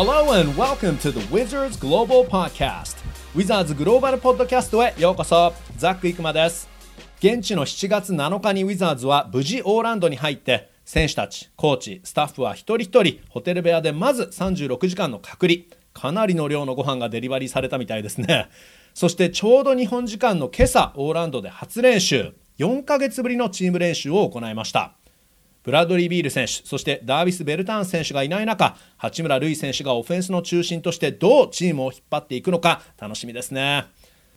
Hello and welcome to the Wizards Global Podcast. Wizards グローバルポッドキャストへようこそ。ザック・イクマです。現地の7月7日にウィザーズは無事オーランドに入って選手たち、コーチ、スタッフは一人一人ホテル部屋でまず36時間の隔離。かなりの量のご飯がデリバリーされたみたいですね。そしてちょうど日本時間の今朝オーランドで初練習。4ヶ月ぶりのチーム練習を行いました。ブラッドリー・ビール選手そしてダービス・ベルターン選手がいない中八村塁選手がオフェンスの中心としてどうチームを引っ張っていくのか楽しみですね。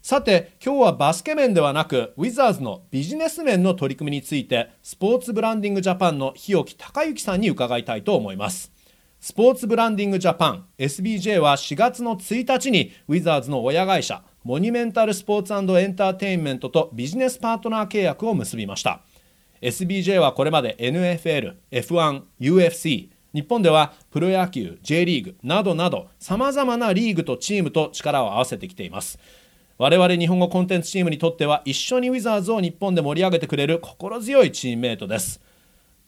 さて今日はバスケ面ではなくウィザーズのビジネス面の取り組みについてスポーツブランディングジャパンの日置隆之さんに伺いたいと思います。スポーツブランディングジャパン SBJ は4月の1日にウィザーズの親会社モニュメンタルスポーツエンターテインメントとビジネスパートナー契約を結びました。SBJ はこれまで NFL、F1、UFC 日本ではプロ野球、J リーグなどなどさまざまなリーグとチームと力を合わせてきています。我々日本語コンテンツチームにとっては一緒にウィザーズを日本で盛り上げてくれる心強いチームメイトです。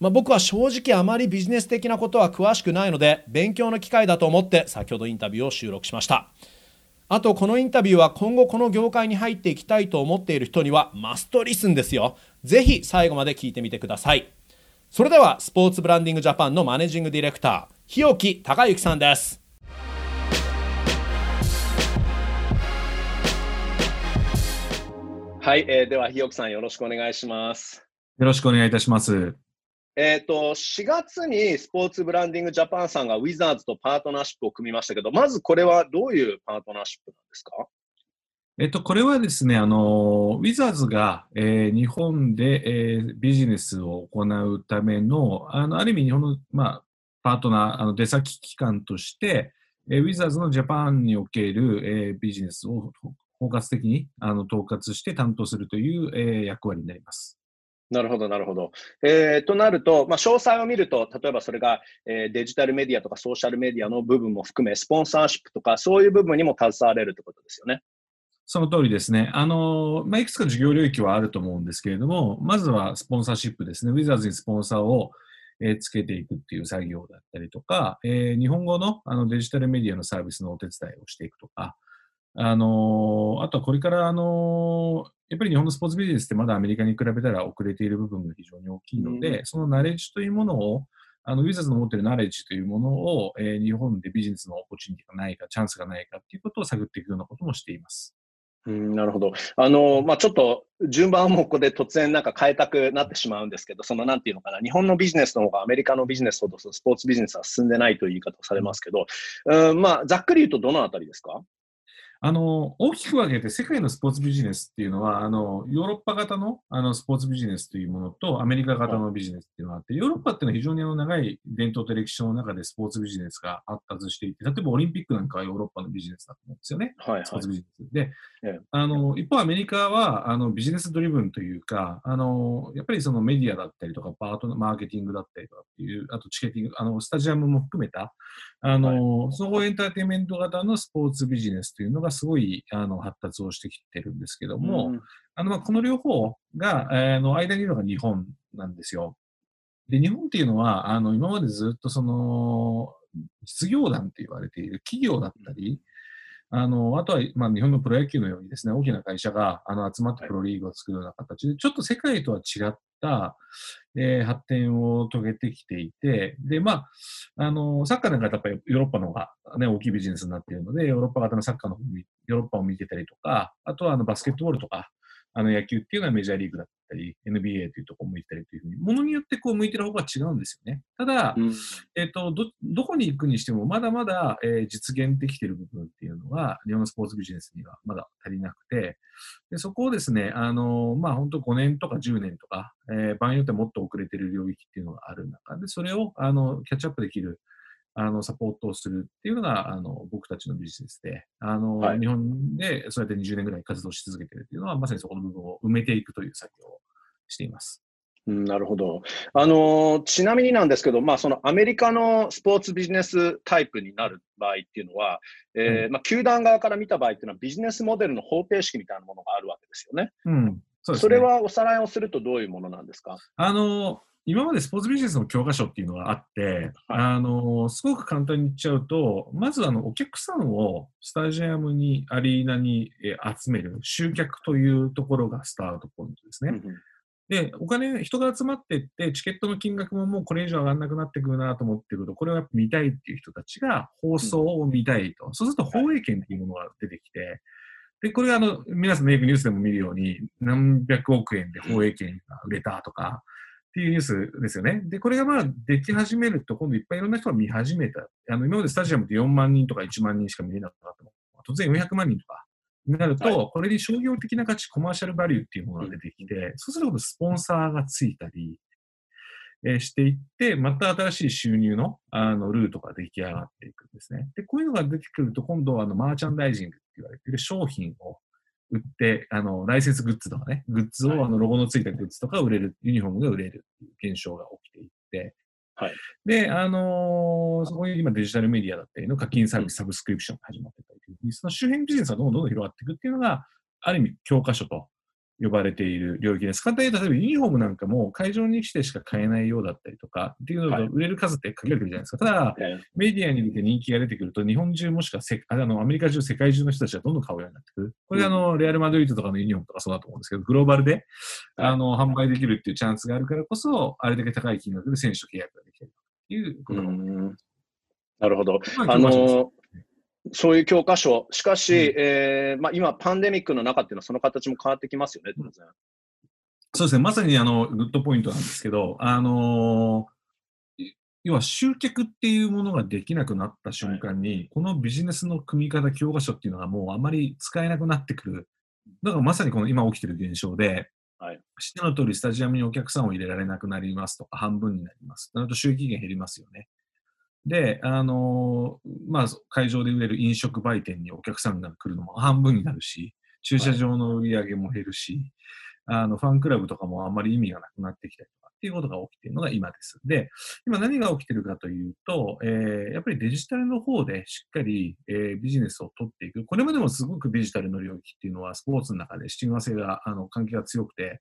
まあ、僕は正直あまりビジネス的なことは詳しくないので勉強の機会だと思って先ほどインタビューを収録しました。あとこのインタビューは今後この業界に入っていきたいと思っている人にはマストリスンですよ。ぜひ最後まで聞いてみてください。それではスポーツブランディングジャパンのマネージングディレクター日置隆之さんです。はい、えー、では日置さんよろしくお願いします。よろしくお願いいたします。えっ、ー、と、4月にスポーツブランディングジャパンさんがウィザーズとパートナーシップを組みましたけど、まずこれはどういうパートナーシップなんですか？えっと、これはですね、あの、ウィザーズが、えー、日本で、えー、ビジネスを行うための、あの、ある意味日本の、まあ、パートナー、あの、出先機関として、えー、ウィザーズのジャパンにおける、えー、ビジネスを包括的にあの統括して担当するという、えー、役割になります。なるほど、なるほど。えー、となると、まあ、詳細を見ると、例えばそれが、えー、デジタルメディアとかソーシャルメディアの部分も含め、スポンサーシップとか、そういう部分にも携われるってことですよね。その通りですね。あの、まあ、いくつか事業領域はあると思うんですけれども、まずはスポンサーシップですね。ウィザーズにスポンサーを、えー、つけていくっていう作業だったりとか、えー、日本語のあのデジタルメディアのサービスのお手伝いをしていくとか、あのあとはこれから、あのやっぱり日本のスポーツビジネスってまだアメリカに比べたら遅れている部分が非常に大きいので、うん、そのナレッジというものを、あのウィザーズの持っているナレッジというものを、えー、日本でビジネスの opportunity がないか、チャンスがないかっていうことを探っていくようなこともしています。うん、なるほど。あの、まあ、ちょっと順番もここで突然なんか変えたくなってしまうんですけど、そのなんていうのかな、日本のビジネスの方がアメリカのビジネスほどスポーツビジネスは進んでないという言い方をされますけど、うん、まあ、ざっくり言うとどのあたりですか？あの、大きく分けて世界のスポーツビジネスっていうのは、あの、ヨーロッパ型のあのスポーツビジネスというものと、アメリカ型のビジネスっていうのがあって、ヨーロッパっていうのは非常にあの長い伝統と歴史の中でスポーツビジネスが発達していて、例えばオリンピックなんかはヨーロッパのビジネスだと思うんですよね。はい、はい、スポーツビジネス。で、あの、一方アメリカは、あの、ビジネスドリブンというか、あの、やっぱりそのメディアだったりとか、パートのマーケティングだったりとかっていう、あとチケティング、あの、スタジアムも含めた、あの、はい、総合エンターテインメント型のスポーツビジネスというのがすごい、あの、の発達をしてきてるんですけども、うん、あのまあこの両方が、えー、の間にいるのが日本なんですよ。で、日本っていうのは、あの今までずっとその実業団って言われている企業だったり、あの、あとは、まあ、日本のプロ野球のようにですね、大きな会社があの集まってプロリーグを作るような形で、ちょっと世界とは違った、えー、発展を遂げてきていて、で、まあ、あの、サッカーなんかやっぱりヨーロッパの方が、ね、大きいビジネスになっているので、ヨーロッパ型のサッカーのヨーロッパを見てたりとか、あとはあのバスケットボールとか、あの野球っていうのはメジャーリーグだったり、NBA というところ向いたりというふうに、ものによってこう向いてる方が違うんですよね。ただ、うん、えっ、ー、とど、どこに行くにしても、まだまだ、えー、実現できている部分っていうのは、日本のスポーツビジネスにはまだ足りなくて、でそこをですね、あの、まあ、本当5年とか10年とか、えー、場合によってはもっと遅れている領域っていうのがある中で、それを、あの、キャッチアップできる、あの、サポートをするっていうのが、あの、僕たちのビジネスで、あの、はい、日本でそうやって20年ぐらい活動し続けているっていうのは、まさにそこの部分を埋めていくという作業をしています。うん、なるほど。あのちなみになんですけど、まあ、そのアメリカのスポーツビジネスタイプになる場合っていうのは、えー、うん、まあ、球団側から見た場合っていうのは、ビジネスモデルの方程式みたいなものがあるわけですよね。うん、そ、ね、れはおさらいをするとどういうものなんですか？あの今までスポーツビジネスの教科書っていうのがあって、はいあの、すごく簡単に言っちゃうと、まずあの、お客さんをスタジアムに、アリーナにえー集める集客というところがスタートポイントですね。うんで、お金、人が集まっていって、チケットの金額ももうこれ以上上がらなくなってくるなと思ってくると、これをやっぱ見たいっていう人たちが放送を見たいと。そうすると放映権っていうものが出てきて、で、これがあの、皆さんのよくニュースでも見るように、何百億円で放映権が売れたとか、っていうニュースですよね。で、これがまあ、でき始めると、今度いっぱいいろんな人が見始めた。あの、今までスタジアムって4万人とか1万人しか見れなかったのが突然400万人とかになると、はこれに商業的な価値、 commercial value っていうものが出てきて、そうするとスポンサーがついたり、えーしていって、また新しい収入のあのルートが出来上がっていくんですね。で、こういうのが出てくると、今度はあのマーチャンダイジングって言われている商品を売って、あの、ライセンスグッズとかね、グッズはい。を、あの、ロゴのついたグッズとか売れる、ユニフォームが売れるっていう現象が起きていって、はい。で、あのーそこに今デジタルメディアだったりの課金サービス、サブスクリプションが始まってたりその周辺ビジネスがどんどんどんどん広がっていくっていうのが、ある意味教科書と呼ばれている領域です。簡単に言うと、例えばユニフォームなんかも会場に来てしか買えないようだったりとか、っていうのはいと売れる数って限られてるじゃないですか。ただ、えメディアに出て人気が出てくると、日本中もしくはせあのアメリカ中、世界中の人たちがどんどん買うようになってくる。これがあの、レアル・マドリードとかのユニフォームとかそうだと思うんですけど、グローバルで、はいあの販売できるっていうチャンスがあるからこそ、あれだけ高い金額で選手と契約ができるということなるほど。まあのそういう教科書、しかし、うんえーまあ、今、パンデミックの中っていうのは、その形も変わってきますよね、当然。そうですね、まさにあのグッドポイントなんですけど、あのい要は集客っていうものができなくなった瞬間に、このビジネスの組み方、教科書っていうのがもうあまり使えなくなってくる。だからまさにこの今起きてる現象で、はい知っての通りスタジアムにお客さんを入れられなくなりますとか、半分になります。となると収益源減りますよね。で、あのまあ、会場で売れる飲食売店にお客さんが来るのも半分になるし、駐車場の売り上げも減るし、あの、ファンクラブとかもあんまり意味がなくなってきたりとかっていうことが起きているのが今です。で、今何が起きているかというと、えーやっぱりデジタルの方でしっかり、えービジネスを取っていく。これまでもすごくデジタルの領域っていうのはスポーツの中で親和性が、あの、関係が強くて、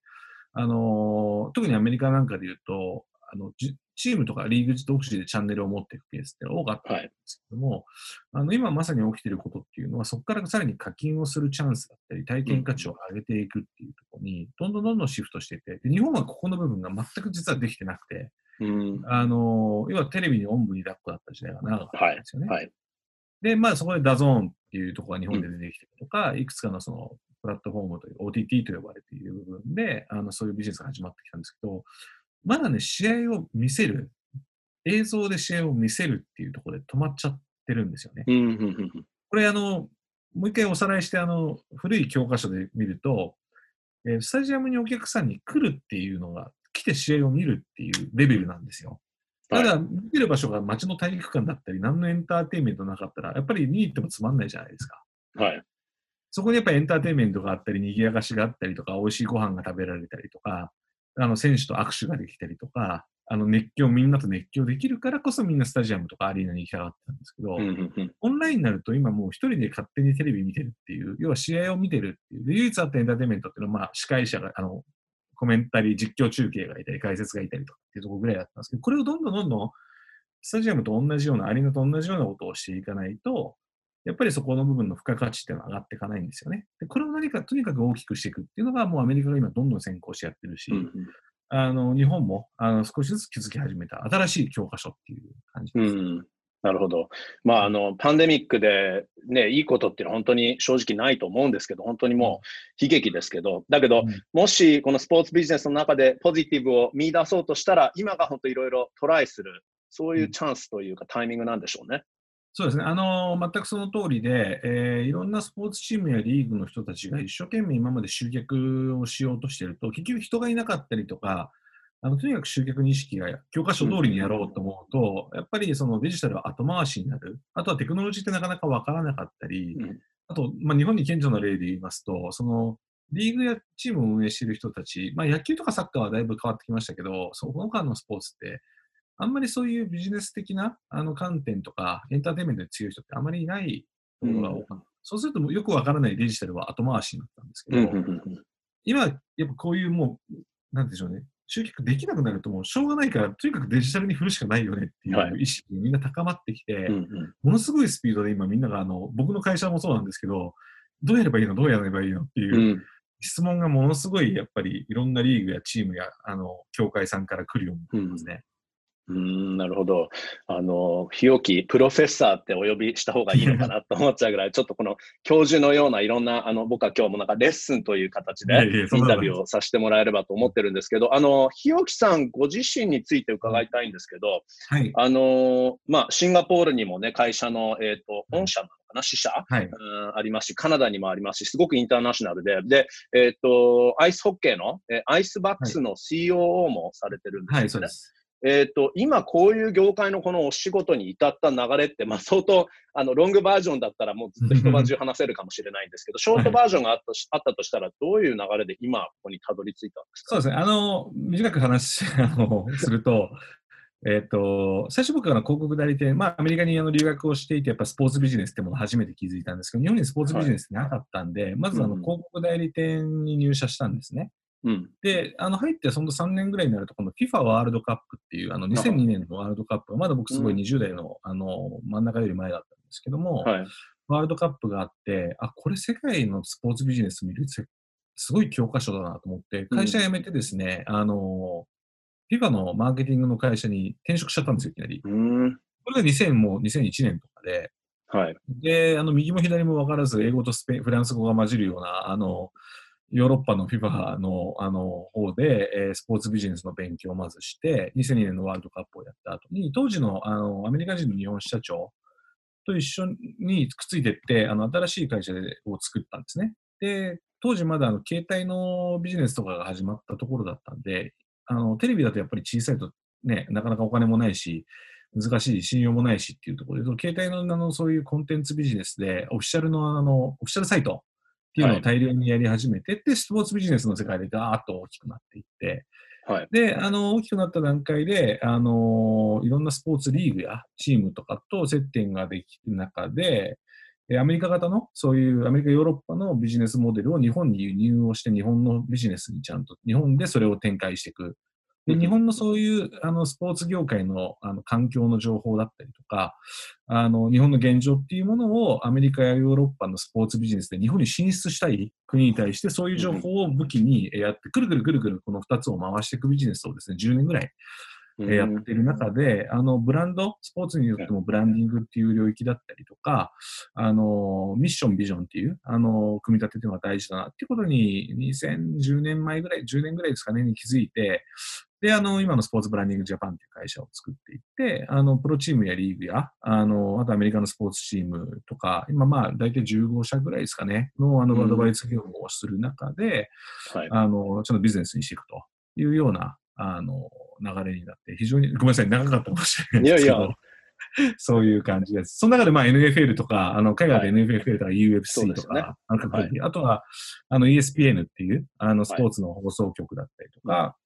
あの特にアメリカなんかで言うと、あの、チームとかリーグ独自でチャンネルを持っていくケースって多かったんですけども、あの今まさに起きていることっていうのは、そこからさらに課金をするチャンスだったり、体験価値を上げていくっていうところに、どんどんどんどんシフトしていて、で日本はここの部分が全く実はできてなくて、うんあの要はテレビにおんぶに抱っこだった時代が長かったんですよね。はい。で、まあそこで DAZN っていうところが日本で出てきてるとか、いくつかのそのプラットフォームという OTT と呼ばれている部分で、あのそういうビジネスが始まってきたんですけど、まだね、試合を見せる、映像で試合を見せるっていうところで止まっちゃってるんですよね。これあの、もう一回おさらいして、あの、古い教科書で見ると、えースタジアムにお客さんに来るっていうのが、来て試合を見るっていうレベルなんですよ。ただ、見てる場所が街の体育館だったり、何のエンターテインメントなかったら、やっぱり見に行ってもつまんないじゃないですか。はい。そこにやっぱりエンターテインメントがあったり、賑やかしがあったりとか、美味しいご飯が食べられたりとか、あの、選手と握手ができたりとか、あの、熱狂、みんなと熱狂できるからこそみんなスタジアムとかアリーナに行きたがってたんですけど、うんうんうんオンラインになると今もう一人で勝手にテレビ見てるっていう、要は試合を見てるっていう。で、唯一あったエンターテインメントっていうのは、まあ、司会者が、あの、コメンタリー、実況中継がいたり、解説がいたりとかっていうところぐらいだったんですけど、これをどんどんどんどん、スタジアムと同じような、アリーナと同じようなことをしていかないと、やっぱりそこの部分の付加価値っていうのは上がっていかないんですよね。で、これを何か、とにかく大きくしていくっていうのが、もうアメリカが今どんどん先行してやってるし、うんあの、日本も、あの、少しずつ気づき始めた新しい教科書っていう感じです。うんうんなるほど。まあ、あの、パンデミックでね、いいことっていうのは本当に正直ないと思うんですけど、本当にもう悲劇ですけど、だけど、うんもしこのスポーツビジネスの中でポジティブを見出そうとしたら、今が本当いろいろトライする、そういうチャンスというかタイミングなんでしょうね。そうですね。あの全くその通りで、えーいろんなスポーツチームやリーグの人たちが一生懸命今まで集客をしようとしてると、結局人がいなかったりとか、あのとにかく集客認識が教科書通りにやろうと思うと、やっぱりそのデジタルは後回しになる。あとはテクノロジーってなかなかわからなかったり、うんあと、まあ、日本に顕著な例で言いますと、そのリーグやチームを運営している人たち、まあ、野球とかサッカーはだいぶ変わってきましたけど、その他のスポーツって、あんまりそういうビジネス的なあの観点とか、エンターテインメントに強い人ってあまりいないところが多かった。そうするともうよくわからないデジタルは後回しになったんですけど、うんうんうんうん。今、やっぱこういうもう、なんでしょうね、集客できなくなるともうしょうがないから、とにかくデジタルに振るしかないよねっていうはい。意識がみんな高まってきて、うんうん。ものすごいスピードで今みんながあの、僕の会社もそうなんですけど、どうやればいいの？どうやればいいの？っていう、うん。質問がものすごいやっぱりいろんなリーグやチームやあの協会さんから来るようになってますね。うーんなるほど。あの、日置プロフェッサーってお呼びした方がいいのかなと思っちゃうぐらい、ちょっとこの教授のようないろんな、あの、僕は今日もなんかレッスンという形でインタビューをさせてもらえればと思ってるんですけど、あの、日置さんご自身について伺いたいんですけど、はい。あの、まあ、シンガポールにもね、会社の、えっ、と、本社なのかな、支社？はい。うんありますし、カナダにもありますし、すごくインターナショナルで、で、えっ、と、アイスホッケーの、えーアイスバックスの COO もされてるんですよね。はい、そうです。えっ、と、今こういう業界のこのお仕事に至った流れって、まあ相当、あの、ロングバージョンだったらもうずっと一晩中話せるかもしれないんですけど、ショートバージョンがあったとしあったとしたら、どういう流れで今ここにたどり着いたんですか？そうですね。あの、短く話 あのすると、えっ、と、最初僕は広告代理店、まあアメリカにあの留学をしていて、やっぱスポーツビジネスってものを初めて気づいたんですけど、日本にスポーツビジネスなかったんで、まずあのうん広告代理店に入社したんですね。うん。で、あの入ってその3年ぐらいになると、この FIFA ワールドカップっていう、あの2002年のワールドカップ、まだ僕すごいうん20代の,、あの真ん中より前だったんですけども、はい。ワールドカップがあって、あ、これ世界のスポーツビジネス見るせすごい教科書だなと思って、会社辞めてですね、あの、FIFA のマーケティングの会社に転職しちゃったんですよ、いきなり。うーん。これが2000もう2001年とかで、はい。で、あの、右も左も分からず、英語とスペイン、フランス語が混じるような、あの、ヨーロッパの FIFA の、あの、方で、えースポーツビジネスの勉強をまずして、2002年のワールドカップをやった後に、当時の、あの、アメリカ人の日本支社長と一緒にくっついていって、あの、新しい会社を作ったんですね。で、当時まだあの携帯のビジネスとかが始まったところだったんで、あの、テレビだとやっぱり小さいとね、なかなかお金もないし、難しい、信用もないしっていうところで、携帯のあのそういうコンテンツビジネスで、オフィシャルのあの、オフィシャルサイトっていうのを大量にやり始めて、で、スポーツビジネスの世界でガーッと大きくなっていって、はい。で、あの、大きくなった段階で、あの、いろんなスポーツリーグやチームとかと接点ができる中で、えアメリカ型の、そういうアメリカ、ヨーロッパのビジネスモデルを日本に輸入をして、日本のビジネスにちゃんと、日本でそれを展開していく。で、うん。日本のそういうあのスポーツ業界のあの環境の情報だったりとか、あの日本の現状っていうものをアメリカやヨーロッパのスポーツビジネスで日本に進出したい国に対してそういう情報を武器にやって、くるくるくるくるこの2つを回していくビジネスをですね、10年ぐらいえーやっている中で、あの、ブランド、スポーツによってもブランディングっていう領域だったりとか、あの、ミッション、ビジョンっていう、あの、組み立てっていうのが大事だなっていうことに、2010年前ぐらい、10年ぐらいですかね、に気づいて、で、あの、今のスポーツブランディングジャパンっていう会社を作っていって、あの、プロチームやリーグや、あの、あとアメリカのスポーツチームとか、今まあ、大体15社ぐらいですかね、の、あの、うん。アドバイス業務をする中で、はい。あの、ちょっとビジネスにしていくというような、あの、流れになって、非常に、ごめんなさい、長かったかもしれないですけど、いやいや。そういう感じです。その中で、まあ、NFL とか、あの、海外で NFL とか UFC とですよねか、あの各国あとは、あの、ESPN っていう、あの、スポーツの放送局だったりとか、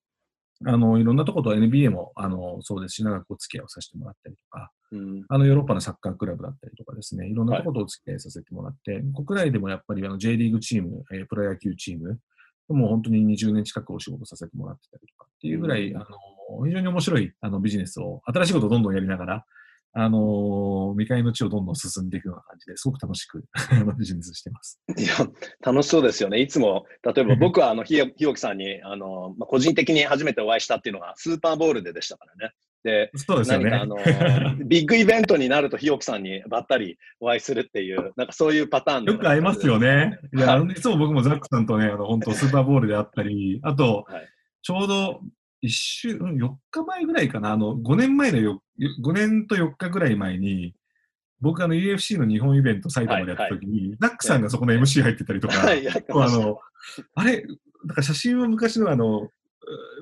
あの、いろんなとこと NBA も、あの、そうですし、長くお付き合いをさせてもらったりとか、うん。あの、ヨーロッパのサッカークラブだったりとかですね、いろんなとことお付き合いさせてもらって、国内でもやっぱりあの J リーグチーム、えープロ野球チーム、もう本当に20年近くお仕事させてもらってたりとかっていうぐらい、うん。あの、非常に面白いあのビジネスを、新しいことをどんどんやりながら、あの、未開の地をどんどん進んでいくような感じですごく楽しく ビジネスしてます。いや、楽しそうですよね。いつも、例えば僕はあの、ひよひよきさんに、あの、まあ、個人的に初めてお会いしたっていうのが、スーパーボールででしたからね。で、そうですよね。何かあの、ビッグイベントになるとひよきさんにばったりお会いするっていう、なんかそういうパターンのよく会いますよね。いや、はいあのいつも僕もザックさんとね、あの、本当スーパーボールであったり、あと、はいちょうど一週、うん4日前ぐらいかな、あの、5年前のよ、5年と4日ぐらい前に、僕あの UFC の日本イベント埼玉でやった時に、ザックさんがそこの MC 入ってたりとか、はい。あの、あれ、なんか写真は昔のあの、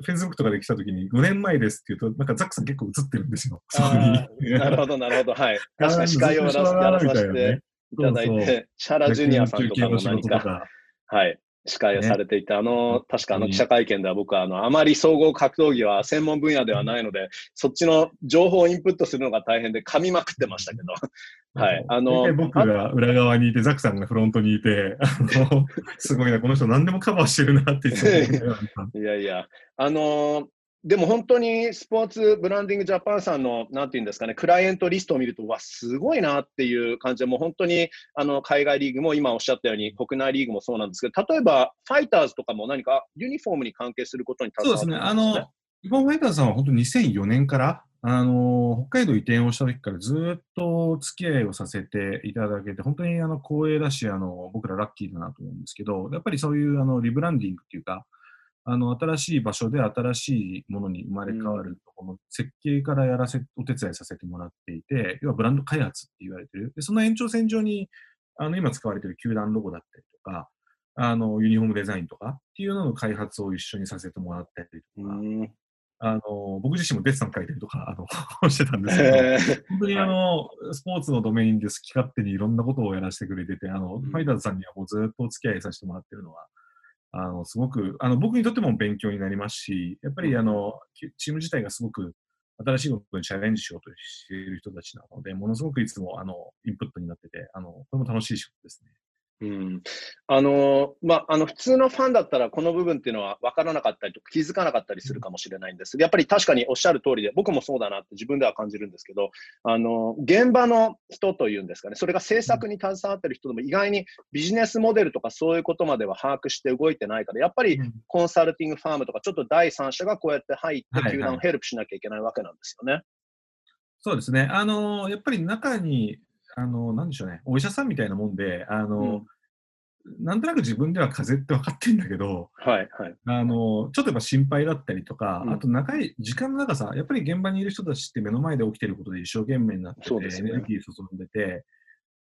フェイスブックとかで来た時に5年前ですって言うと、なんかザックさん結構映ってるんですよ。そこになるほど、なるほど。はい。確かに司会をやらさせていただいて、シャラジュニアさんとかもとか。はい。司会をされていて、ね、あの、確かあの記者会見では僕はあの、あまり総合格闘技は専門分野ではないので、そっちの情報をインプットするのが大変で噛みまくってましたけど、はい。あの、僕が裏側にいて、ザクさんがフロントにいて、あの、すごいな、この人何でもカバーしてるなって いやいや、あの、でも本当にスポーツブランディングジャパンさんの、なんていうんですかね、クライアントリストを見ると、わ、すごいなっていう感じで、もう本当にあの海外リーグも今おっしゃったように、国内リーグもそうなんですけど、例えばファイターズとかも何かユニフォームに関係することに。そうですね。あの、日本ファイターズさんは本当に2004年から、あの、北海道移転をした時からずっと付き合いをさせていただけて、本当にあの光栄だし、あの、僕らラッキーだなと思うんですけど、やっぱりそういうあのリブランディングっていうか、あの、新しい場所で新しいものに生まれ変わると、この設計からやらせ、お手伝いさせてもらっていて、要はブランド開発って言われてる。で、その延長線上に、あの、今使われてる球団ロゴだったりとか、あの、ユニフォームデザインとかっていうのの開発を一緒にさせてもらったりとか、あの、僕自身もデッサン書いたりとか、あの、してたんですけど、本当にあの、スポーツのドメインで好き勝手にいろんなことをやらせてくれてて、あの、ファイターズさんにはもうずっとお付き合いさせてもらってるのは、あの、すごく、あの、僕にとっても勉強になりますし、やっぱり、あの、チーム自体がすごく新しいことにチャレンジしようとしている人たちなので、ものすごくいつも、あの、インプットになってて、あの、これも楽しい仕事ですね。うん、あのまあ、あの普通のファンだったらこの部分っていうのは分からなかったりとか気づかなかったりするかもしれないんですやっぱり確かにおっしゃる通りで僕もそうだなって自分では感じるんですけどあの現場の人というんですかねそれが制作に携わってる人でも意外にビジネスモデルとかそういうことまでは把握して動いてないからやっぱりコンサルティングファームとかちょっと第三者がこうやって入って球団をヘルプしなきゃいけないわけなんですよね。はいはい、そうですね。あのやっぱり中にあの、なんでしょうね、お医者さんみたいなもんで、あの、うん、なんとなく自分では風邪って分かってんだけど、はいはい。あの、ちょっとやっぱ心配だったりとか、うん、あと長い時間の長さ、やっぱり現場にいる人たちって目の前で起きてることで一生懸命になってて、ね、エネルギー注んでて、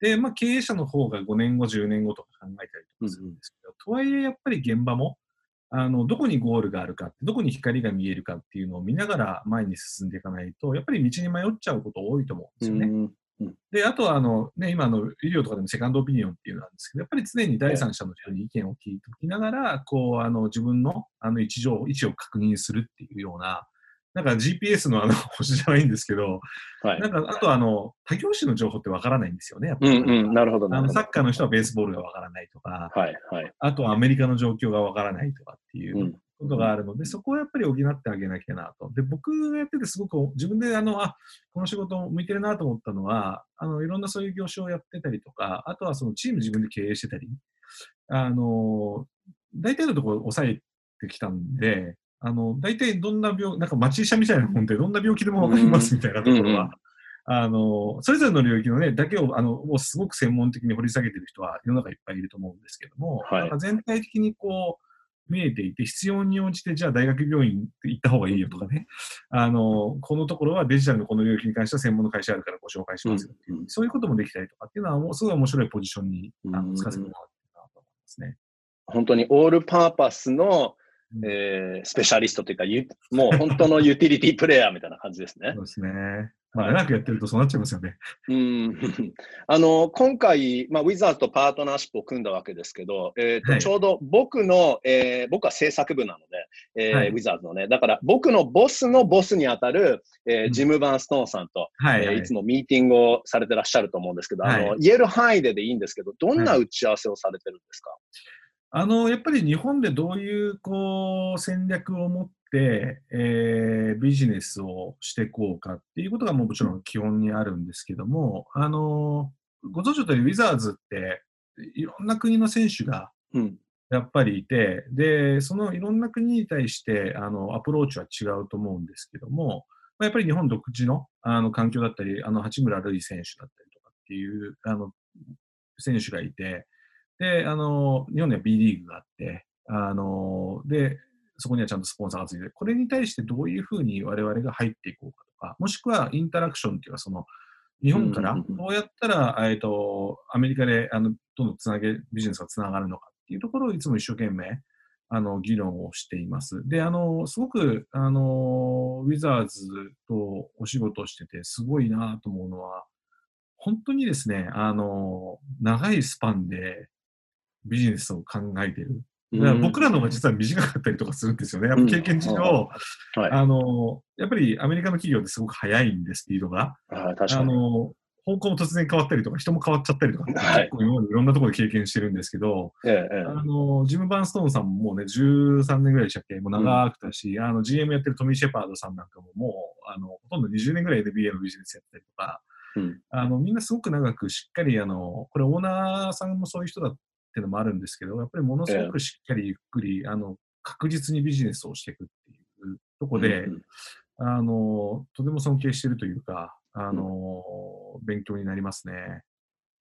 で、まあ経営者の方が5年後、10年後とか考えたりとかするんですけど、うん、とはいえやっぱり現場も、あの、どこにゴールがあるかどこに光が見えるかっていうのを見ながら前に進んでいかないと、やっぱり道に迷っちゃうこと多いと思うんですよね。で、あとはあの、ね、今の医療とかでもセカンドオピニオンっていうのなんですけど、やっぱり常に第三者の人に意見を聞いておきながら、こう、あの、自分のあの位置上、位置を確認するっていうような、なんか GPS のあの 星じゃないんですけど、はい、なんかあとあの他業種の情報ってわからないんですよね、やっぱり。うんうん、なるほどあのサッカーの人はベースボールがわからないとか、はいはい、あとはアメリカの状況がわからないとかっていうことがあるので、そこをやっぱり補ってあげなきゃなと。で、僕がやっててすごく自分であの、あ、この仕事向いてるなと思ったのは、あの、いろんなそういう業種をやってたりとか、あとはそのチーム自分で経営してたり、あの、大体のところ抑えてきたんで、あの、大体どんな病、なんか町医者みたいなもんで、どんな病気でもわかりますみたいなところは、あの、それぞれの領域のね、だけを、あの、もうすごく専門的に掘り下げてる人は世の中いっぱいいると思うんですけども、はい、なんか全体的にこう、見えていて、必要に応じて、じゃあ大学病院行った方がいいよとかね、あの、このところはデジタルのこの領域に関しては専門の会社あるからご紹介しますよっていう、うん、そういうこともできたりとかっていうのは、もうすごい面白いポジションに、あの、つかせてもらってるなと思いますね。本当にオールパーパスの、えー、スペシャリストというか、もう本当のユーティリティプレイヤーみたいな感じですね。そうですね。まあ、長くやってるとそうなっちゃいますよね。うん。あの、今回、まあ、ウィザーズとパートナーシップを組んだわけですけど、えーと、はい、ちょうど僕の、えー、僕は制作部なので、えー、はい、ウィザーズのね、だから僕のボスのボスにあたる、えー、ジム・バーンストーンさんと、はい、えー、いつもミーティングをされてらっしゃると思うんですけど、あの、言える範囲ででいいんですけど、どんな打ち合わせをされてるんですか、あの、やっぱり日本でどういう、こう、戦略を持って、えー、ビジネスをしていこうかっていうことがもちろん基本にあるんですけども、あの、ご存知の通り、ウィザーズって、いろんな国の選手が、やっぱりいて、うん、で、そのいろんな国に対して、あの、アプローチは違うと思うんですけども、やっぱり日本独自のあの環境だったり、あの八村塁選手だったりとかっていうあの選手がいて、で、あの、日本には B リーグがあって、あの、で、そこにはちゃんとスポンサーがついて、これに対してどういうふうに我々が入っていこうかとか、もしくはインタラクションっていうか、その、日本からどうやったら、えっと、アメリカで、あの、どんどんつなげ、ビジネスがつながるのかっていうところをいつも一生懸命、あの、議論をしています。で、あの、すごく、あの、ウィザーズとお仕事をしてて、すごいなと思うのは、本当にですね、あの、長いスパンで、ビジネスを考えてる。だから僕らの方が実は短かったりとかするんですよね。やっぱ経験上、はい。あの、やっぱりアメリカの企業ってすごく早いんで、スピードが。あ。の、方向も突然変わったりとか、人も変わっちゃったりとかはい結構今までいろんなところで経験してるんですけど、ええええあの、ジム・バーンストーンさんももうね、13年ぐらいでしたっけ？もう長くたし、あの、GM やってるトミー・シェパードさんなんかももう、あの、ほとんど20年ぐらい NBA のビジネスやったりとか、うんあの、みんなすごく長くしっかり、あの、これオーナーさんもそういう人だっていうのもあるんですけど、やっぱりものすごくしっかりゆっくり、あの、確実にビジネスをしていくっていうとこで、うんあの、とても尊敬してるというか、あの、勉強になりますね。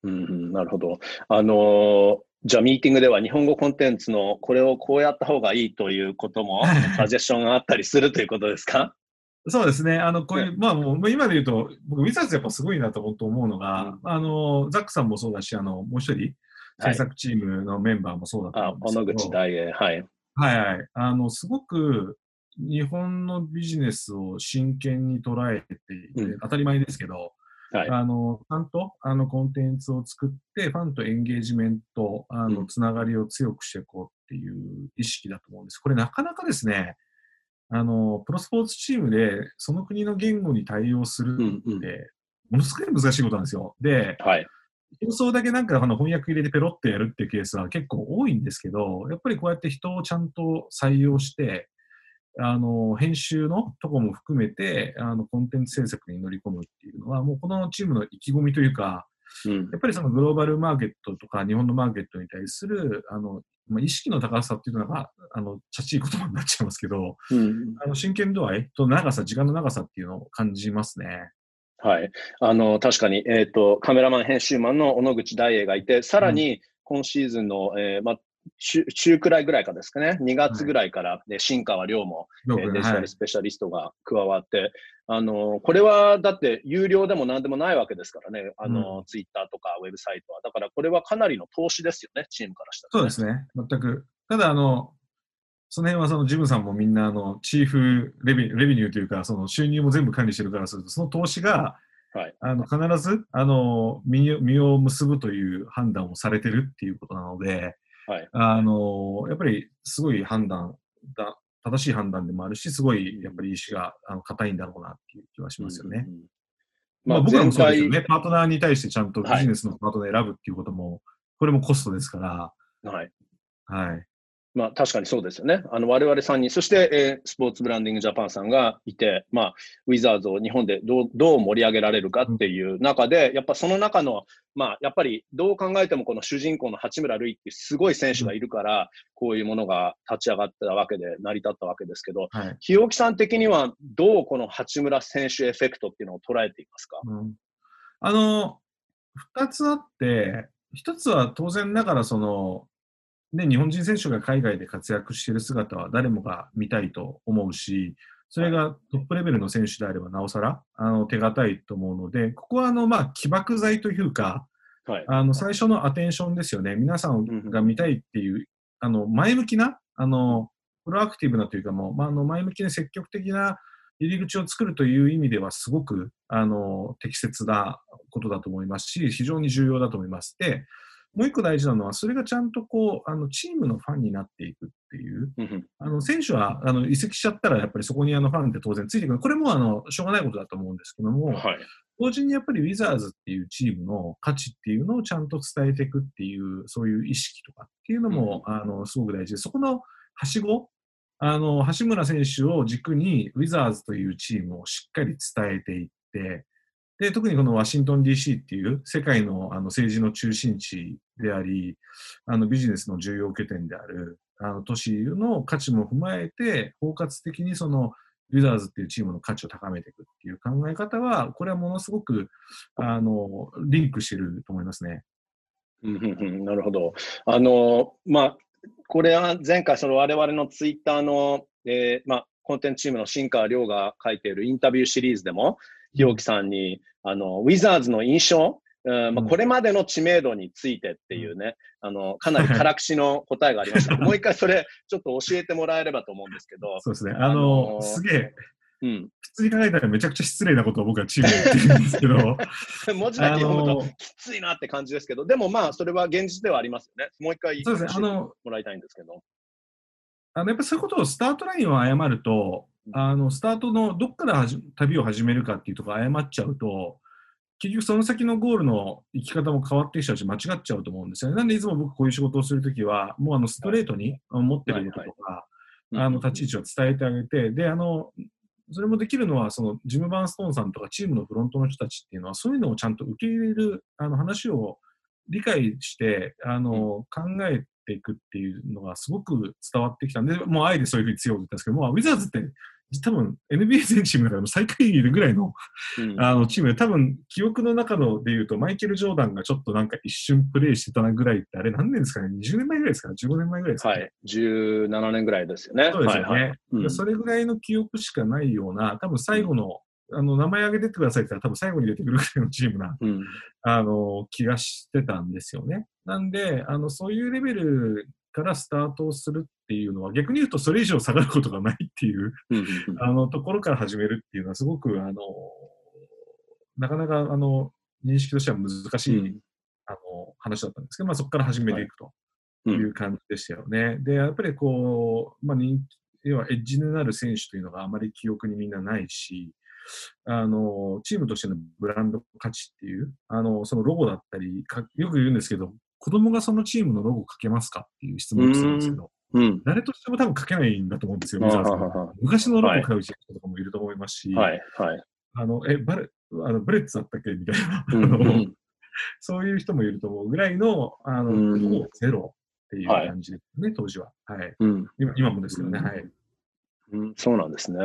うんうん、なるほど。あのーじゃあミーティングでは日本語コンテンツのこれをこうやった方がいいということもサジェッションがあったりするということですか？そうですね。あの、こういう、まあもう、今で言うと、僕、ウィザーズやっぱすごいなと思うのが、あの、ザックさんもそうだし、あの、もう一人、制作チームのメンバーもそうだとあ思うんですけど、小野口大栄。はい。はいはい。あの、すごく、日本のビジネスを真剣に捉えていて、うん当たり前ですけど、はい。あの、ちゃんと、あの、コンテンツを作って、ファンとエンゲージメント、あの、うんつながりを強くしていこうっていう意識だと思うんです。これなかなかですね、あの、プロスポーツチームで、その国の言語に対応するうんうんって、ものすごい難しいことなんですよ。で、はい。放送だけなんかあの翻訳入れてペロってやるっていうケースは結構多いんですけど、やっぱりこうやって人をちゃんと採用して、あの、編集のとこも含めて、あの、コンテンツ制作に乗り込むっていうのは、もうこのチームの意気込みというか、うんやっぱりそのグローバルマーケットとか日本のマーケットに対する、あの、まあ、意識の高さっていうのが、あの、ちゃちい言葉になっちゃいますけど、うんあの、真剣度合いと長さ、時間の長さっていうのを感じますね。はい。あの、確かに、えっ、と、カメラマン、編集マンの小野口大栄がいて、さらに今シーズンの、えーまあ、中中くらいぐらいかですかね、2月ぐらいから、ね、新川亮も、えーデジタはい。ルスペシャリストが加わって、あのこれはだって有料でも何でもないわけですからね、あのツイッターとかウェブサイトは。だからこれはかなりの投資ですよね、チームからしたら、そうですね、全く。ただ、あの、その辺はそのジムさんもみんな、あの、チーフレビレビニューというか、その収入も全部管理してるからすると、その投資が、はいあの、必ず、あの、実を実を結ぶという判断をされてるっていうことなので、はいあの、やっぱりすごい判断だ、正しい判断でもあるし、すごい、やっぱり意志があの硬いんだろうなっていう気はしますよね。うんうんうんまあ、まあ、僕らもそうですよね。パートナーに対してちゃんとビはいジネスのパートナー選ぶっていうことも、これもコストですから、はい。はい。まあ、確かにそうですよね。あの、我々3人、そして、えースポーツブランディングジャパンさんがいて、まあ、ウィザーズを日本でどうどう盛り上げられるかっていう中で、やっぱその中の、まあ、やっぱりどう考えてもこの主人公の八村塁っていうすごい選手がいるから、こういうものが立ち上がったわけで、成り立ったわけですけど、はい。日置さん的にはどうこの八村選手エフェクトっていうのを捉えていますか？うんあの、二つあって、一つは当然ながら、その、ね、日本人選手が海外で活躍している姿は誰もが見たいと思うし、それがトップレベルの選手であればなおさら、あの、手堅いと思うので、ここはあの、まあ、起爆剤というか、はい。あの、最初のアテンションですよね。皆さんが見たいっていう、あの、前向きな、あの、プロアクティブなというかもう、まあ、あの、前向きに積極的な入り口を作るという意味では、すごく、あの、適切なことだと思いますし、非常に重要だと思います。で、もう一個大事なのは、それがちゃんとこう、あの、チームのファンになっていくっていう、うんうんあの、選手は、あの、移籍しちゃったら、やっぱりそこにあの、ファンって当然ついてくる。これも、あの、しょうがないことだと思うんですけども、はい。同時にやっぱりウィザーズっていうチームの価値っていうのをちゃんと伝えていくっていう、そういう意識とかっていうのも、あの、すごく大事で、そこのはしご、あの、橋村選手を軸にウィザーズというチームをしっかり伝えていって、で、特にこのワシントン DC っていう世界のあの政治の中心地であり、あのビジネスの重要拠点であるあの都市の価値も踏まえて、包括的にそのウィザーズっていうチームの価値を高めていくっていう考え方は、これはものすごく、あの、リンクしてると思いますね。なるほど。あの、まあ、これは前回、その我々のツイッターの、えーまあ、コンテンツチームの新川亮が書いているインタビューシリーズでも、日置さんに、あの、ウィザーズの印象、うんまあ、うんこれまでの知名度についてっていうね、あの、かなり辛口の答えがありました。もう一回それ、ちょっと教えてもらえればと思うんですけど、そうですね。あの、ーすげえ、うん。普通に考えたらめちゃくちゃ失礼なことを僕はチームに言ってるんですけど、文字だけ読むときついなって感じですけど、でもまあ、それは現実ではありますよね。もう一回教そうですね。えてあの、もらいたいんですけど。あのやっぱりそういうことをスタートラインを誤ると、あのスタートのどっから旅を始めるかっていうとこ誤っちゃうと、結局その先のゴールの生き方も変わってきちゃうし、間違っちゃうと思うんですよね。なんでいつも僕こういう仕事をするときは、もうあのストレートに持ってることとか、あの立ち位置を伝えてあげて、で、あの、それもできるのは、そのジム・バーンストーンさんとかチームのフロントの人たちっていうのは、そういうのをちゃんと受け入れるあの話を理解してあの、考えていくっていうのがすごく伝わってきたんで、もうあえてそういうふうに強く言ったんですけども、ウィザーズって多分 NBA 全チームの中でも最下位いるぐらいの,、あのチームで、多分記憶の中ので言うと、マイケル・ジョーダンがちょっとなんか一瞬プレーしてたなぐらいって、あれ何年ですかね ?20 年前ぐらいですか ?15 年前ぐらいですか、ね、はい。17年ぐらいですよね。そうですよね。はいはいうん、それぐらいの記憶しかないような、多分最後の、あの名前挙げてってくださいって言ったら多分最後に出てくるぐらいのチームな、うん、あの気がしてたんですよね。なんで、あのそういうレベルからスタートをするっていうのは、逆に言うとそれ以上下がることがないっていう、あのところから始めるっていうのは、すごく、あの、なかなか、あの、認識としては難しい、うん、あの、話だったんですけど、まあそこから始めていくとい。う感じでしたよね。はいうん、で、やっぱりこう、まあ人気、要はエッジになる選手というのがあまり記憶にみんなないし、あの、チームとしてのブランド価値っていう、あの、そのロゴだったり、よく言うんですけど、子供がそのチームのロゴをかけますかっていう質問をするんですけど、うん、誰としても多分書けないんだと思うんですよ、昔のロゴを買う人とかもいると思いますし、はいはい、あのえバレあのブレッツだったっけみたいな、うんうん、そういう人もいると思うぐらいの、あの、うん、ゼロっていう感じですね、はい、当時は。はい、うん、今今もですけどね、はい、うん。そうなんですね。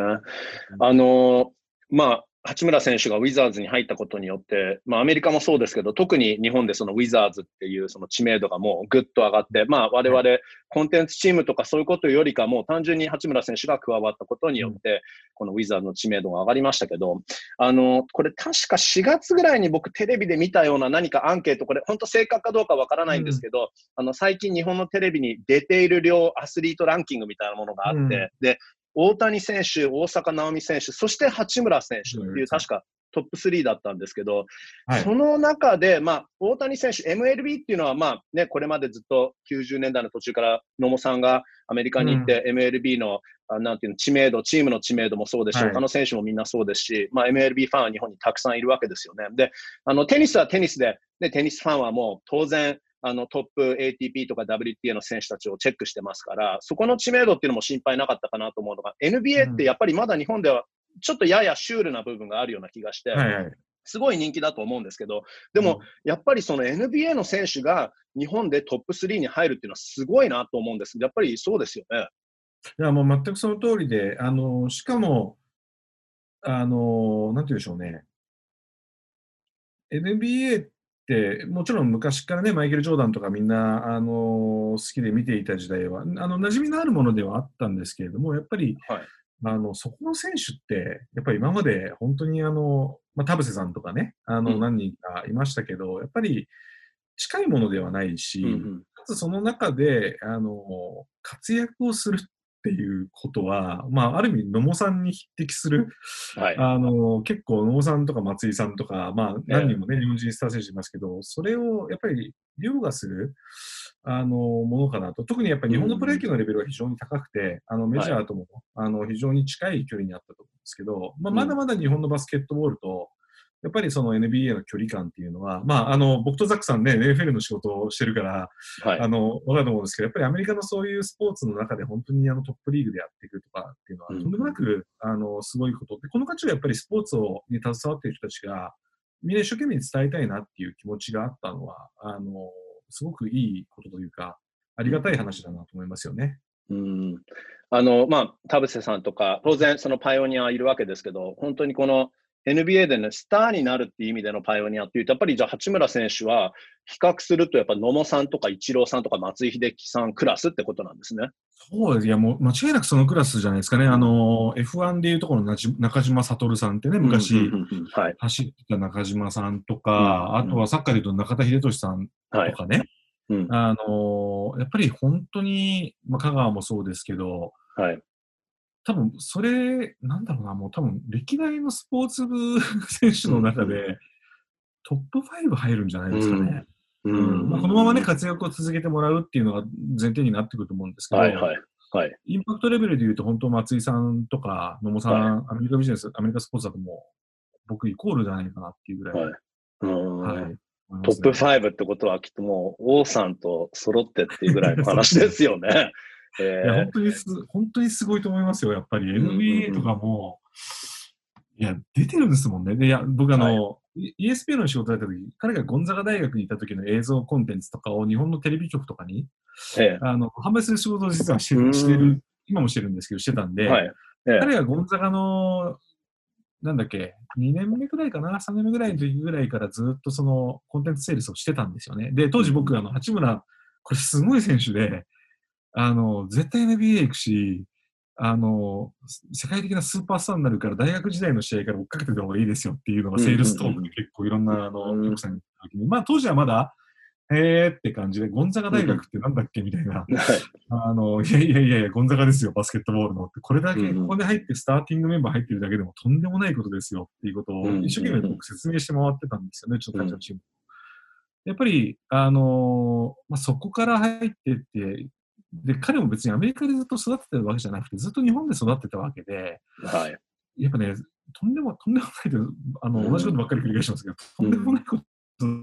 あのまあ、八村選手がウィザーズに入ったことによって、まあ、アメリカもそうですけど、特に日本でそのウィザーズっていうその知名度がもうぐっと上がって、まあ、我々コンテンツチームとかそういうことよりかも、単純に八村選手が加わったことによって、このウィザーズの知名度が上がりましたけど、あの、これ確か4月ぐらいに僕テレビで見たような何かアンケート、これ本当正確かどうかわからないんですけど、うん、あの、最近日本のテレビに出ている量アスリートランキングみたいなものがあって、うん、で、大谷選手、大坂なおみ選手、そして八村選手という、確かトップ3だったんですけど、はい、その中で、まあ、大谷選手、MLB っていうのは、まあね、これまでずっと90年代の途中から野茂さんがアメリカに行って、うん、MLB のあなんていうの知名度、チームの知名度もそうですし、はい、他の選手もみんなそうですし、まあ、MLB ファンは日本にたくさんいるわけですよね。で、あのテニスはテニスで、ね、テニスファンはもう当然、あのトップ ATP とか WTA の選手たちをチェックしてますから、そこの知名度っていうのも心配なかったかなと思うのが、NBA ってやっぱりまだ日本ではちょっとややシュールな部分があるような気がして、はいはい、すごい人気だと思うんですけど、でも、やっぱりその NBA の選手が日本でトップ3に入るっていうのはすごいなと思うんですやっぱりそうですよね。いや、もう全くその通りで、あの、しかも、あの、なんて言うんでしょうね。NBA って、もちろん昔からね、マイケル・ジョーダンとかみんな、あの、好きで見ていた時代は、あの、馴染みのあるものではあったんですけれども、やっぱり、はい。あの、そこの選手って、やっぱり今まで本当にあの、まあ、田臥さんとかね、あの、何人かいましたけど、うん、やっぱり近いものではないし、うんうん、かつその中で、あの、活躍をするっていうことは、まあ、ある意味、野茂さんに匹敵する、はい、あの、結構野茂さんとか松井さんとか、まあ、何人もね、えー、日本人スター選手いますけど、それをやっぱり凌駕する、あの、ものかなと。特にやっぱり日本のプロ野球のレベルは非常に高くて、あの、メジャーとも、はい、あの、非常に近い距離にあったと思うんですけど、まあ、まだまだ日本のバスケットボールと、やっぱりその NBA の距離感っていうのは、まあ、あの、僕とザックさんね、NFL の仕事をしてるから、はい、あの、わかると思うんですけど、やっぱりアメリカのそういうスポーツの中で本当にあのトップリーグでやっていくとかっていうのは、とんでもなく、あの、すごいことで、この価値はやっぱりスポーツをに携わっている人たちが、みんな一生懸命に伝えたいなっていう気持ちがあったのは、あの、すごくいいことというか、ありがたい話だなと思いますよね。うん。あの、まあ、田臥さんとか、当然そのパイオニアいるわけですけど、本当にこの NBA でね、スターになるっていう意味でのパイオニアっていうと、やっぱりじゃあ八村選手は比較すると、やっぱ野茂さんとかイチローさんとか松井秀喜さんクラスってことなんですね。そうです。いや、もう間違いなくそのクラスじゃないですかね。あの、F1 でいうところの中島悟さんってね、昔、走ってた中島さんとか、あとはサッカーでいうと中田英寿さんとかね。はいうん、あのやっぱり本当に、まあ、香川もそうですけど、はい、多分それ、なんだろうな、もう多分歴代のスポーツ部 選手の中で、トップ5入るんじゃないですかね。うん。まあ、このままね、活躍を続けてもらうっていうのが前提になってくると思うんですけど、はいはい、はい。インパクトレベルで言うと、本当、松井さんとか野茂さん、はアメリカビジネス、アメリカスポーツだともう、僕イコールじゃないかなっていうぐらい。はい。うん。はい。トップファ5ってことはきっともう王さんと揃ってっていうぐらいの話ですよね。えいや、ー本当にす、本当にすごいと思いますよ、やっぱり。NBA とかも、いや、出てるんですもんね。で、いや、僕あの、い ESPN の仕事だった時、彼がゴンザガ大学にいた時の映像コンテンツとかを日本のテレビ局とかに、えあの、販売する仕事を実はしてうんしてる、今もしてるんですけど、してたんで、えはい。ええ彼がゴンザガの、なんだっけ、2年目ぐらいかな、3年目ぐらいの時ぐらいからずっとそのコンテンツセールスをしてたんですよね。で、当時僕、あの、八村、これすごい選手で、あの、絶対 NBA 行くし、あの、世界的なスーパースターになるから、大学時代の試合から追っかけてた方がいいですよっていうのが、セールストークで結構いろんな、あの、うん局さんに言った時に、まあ当時はまだ、へーって感じで、ゴンザガ大学ってなんだっけみたいな、はいあの、いやいやいやいや、ゴンザガですよ、バスケットボールのって。これだけ、ここで入ってスターティングメンバー入ってるだけでもとんでもないことですよっていうことを一生懸命僕説明して回ってたんですよね、ちょっと会社のチーム。やっぱり、あのまあ、そこから入ってって、で、彼も別にアメリカでずっと育ててるわけじゃなくて、ずっと日本で育ってたわけで、はい。やっぱね、とんでも、とんでもないと、あの、うん同じことばっかり繰り返しますけど、とんでもないこと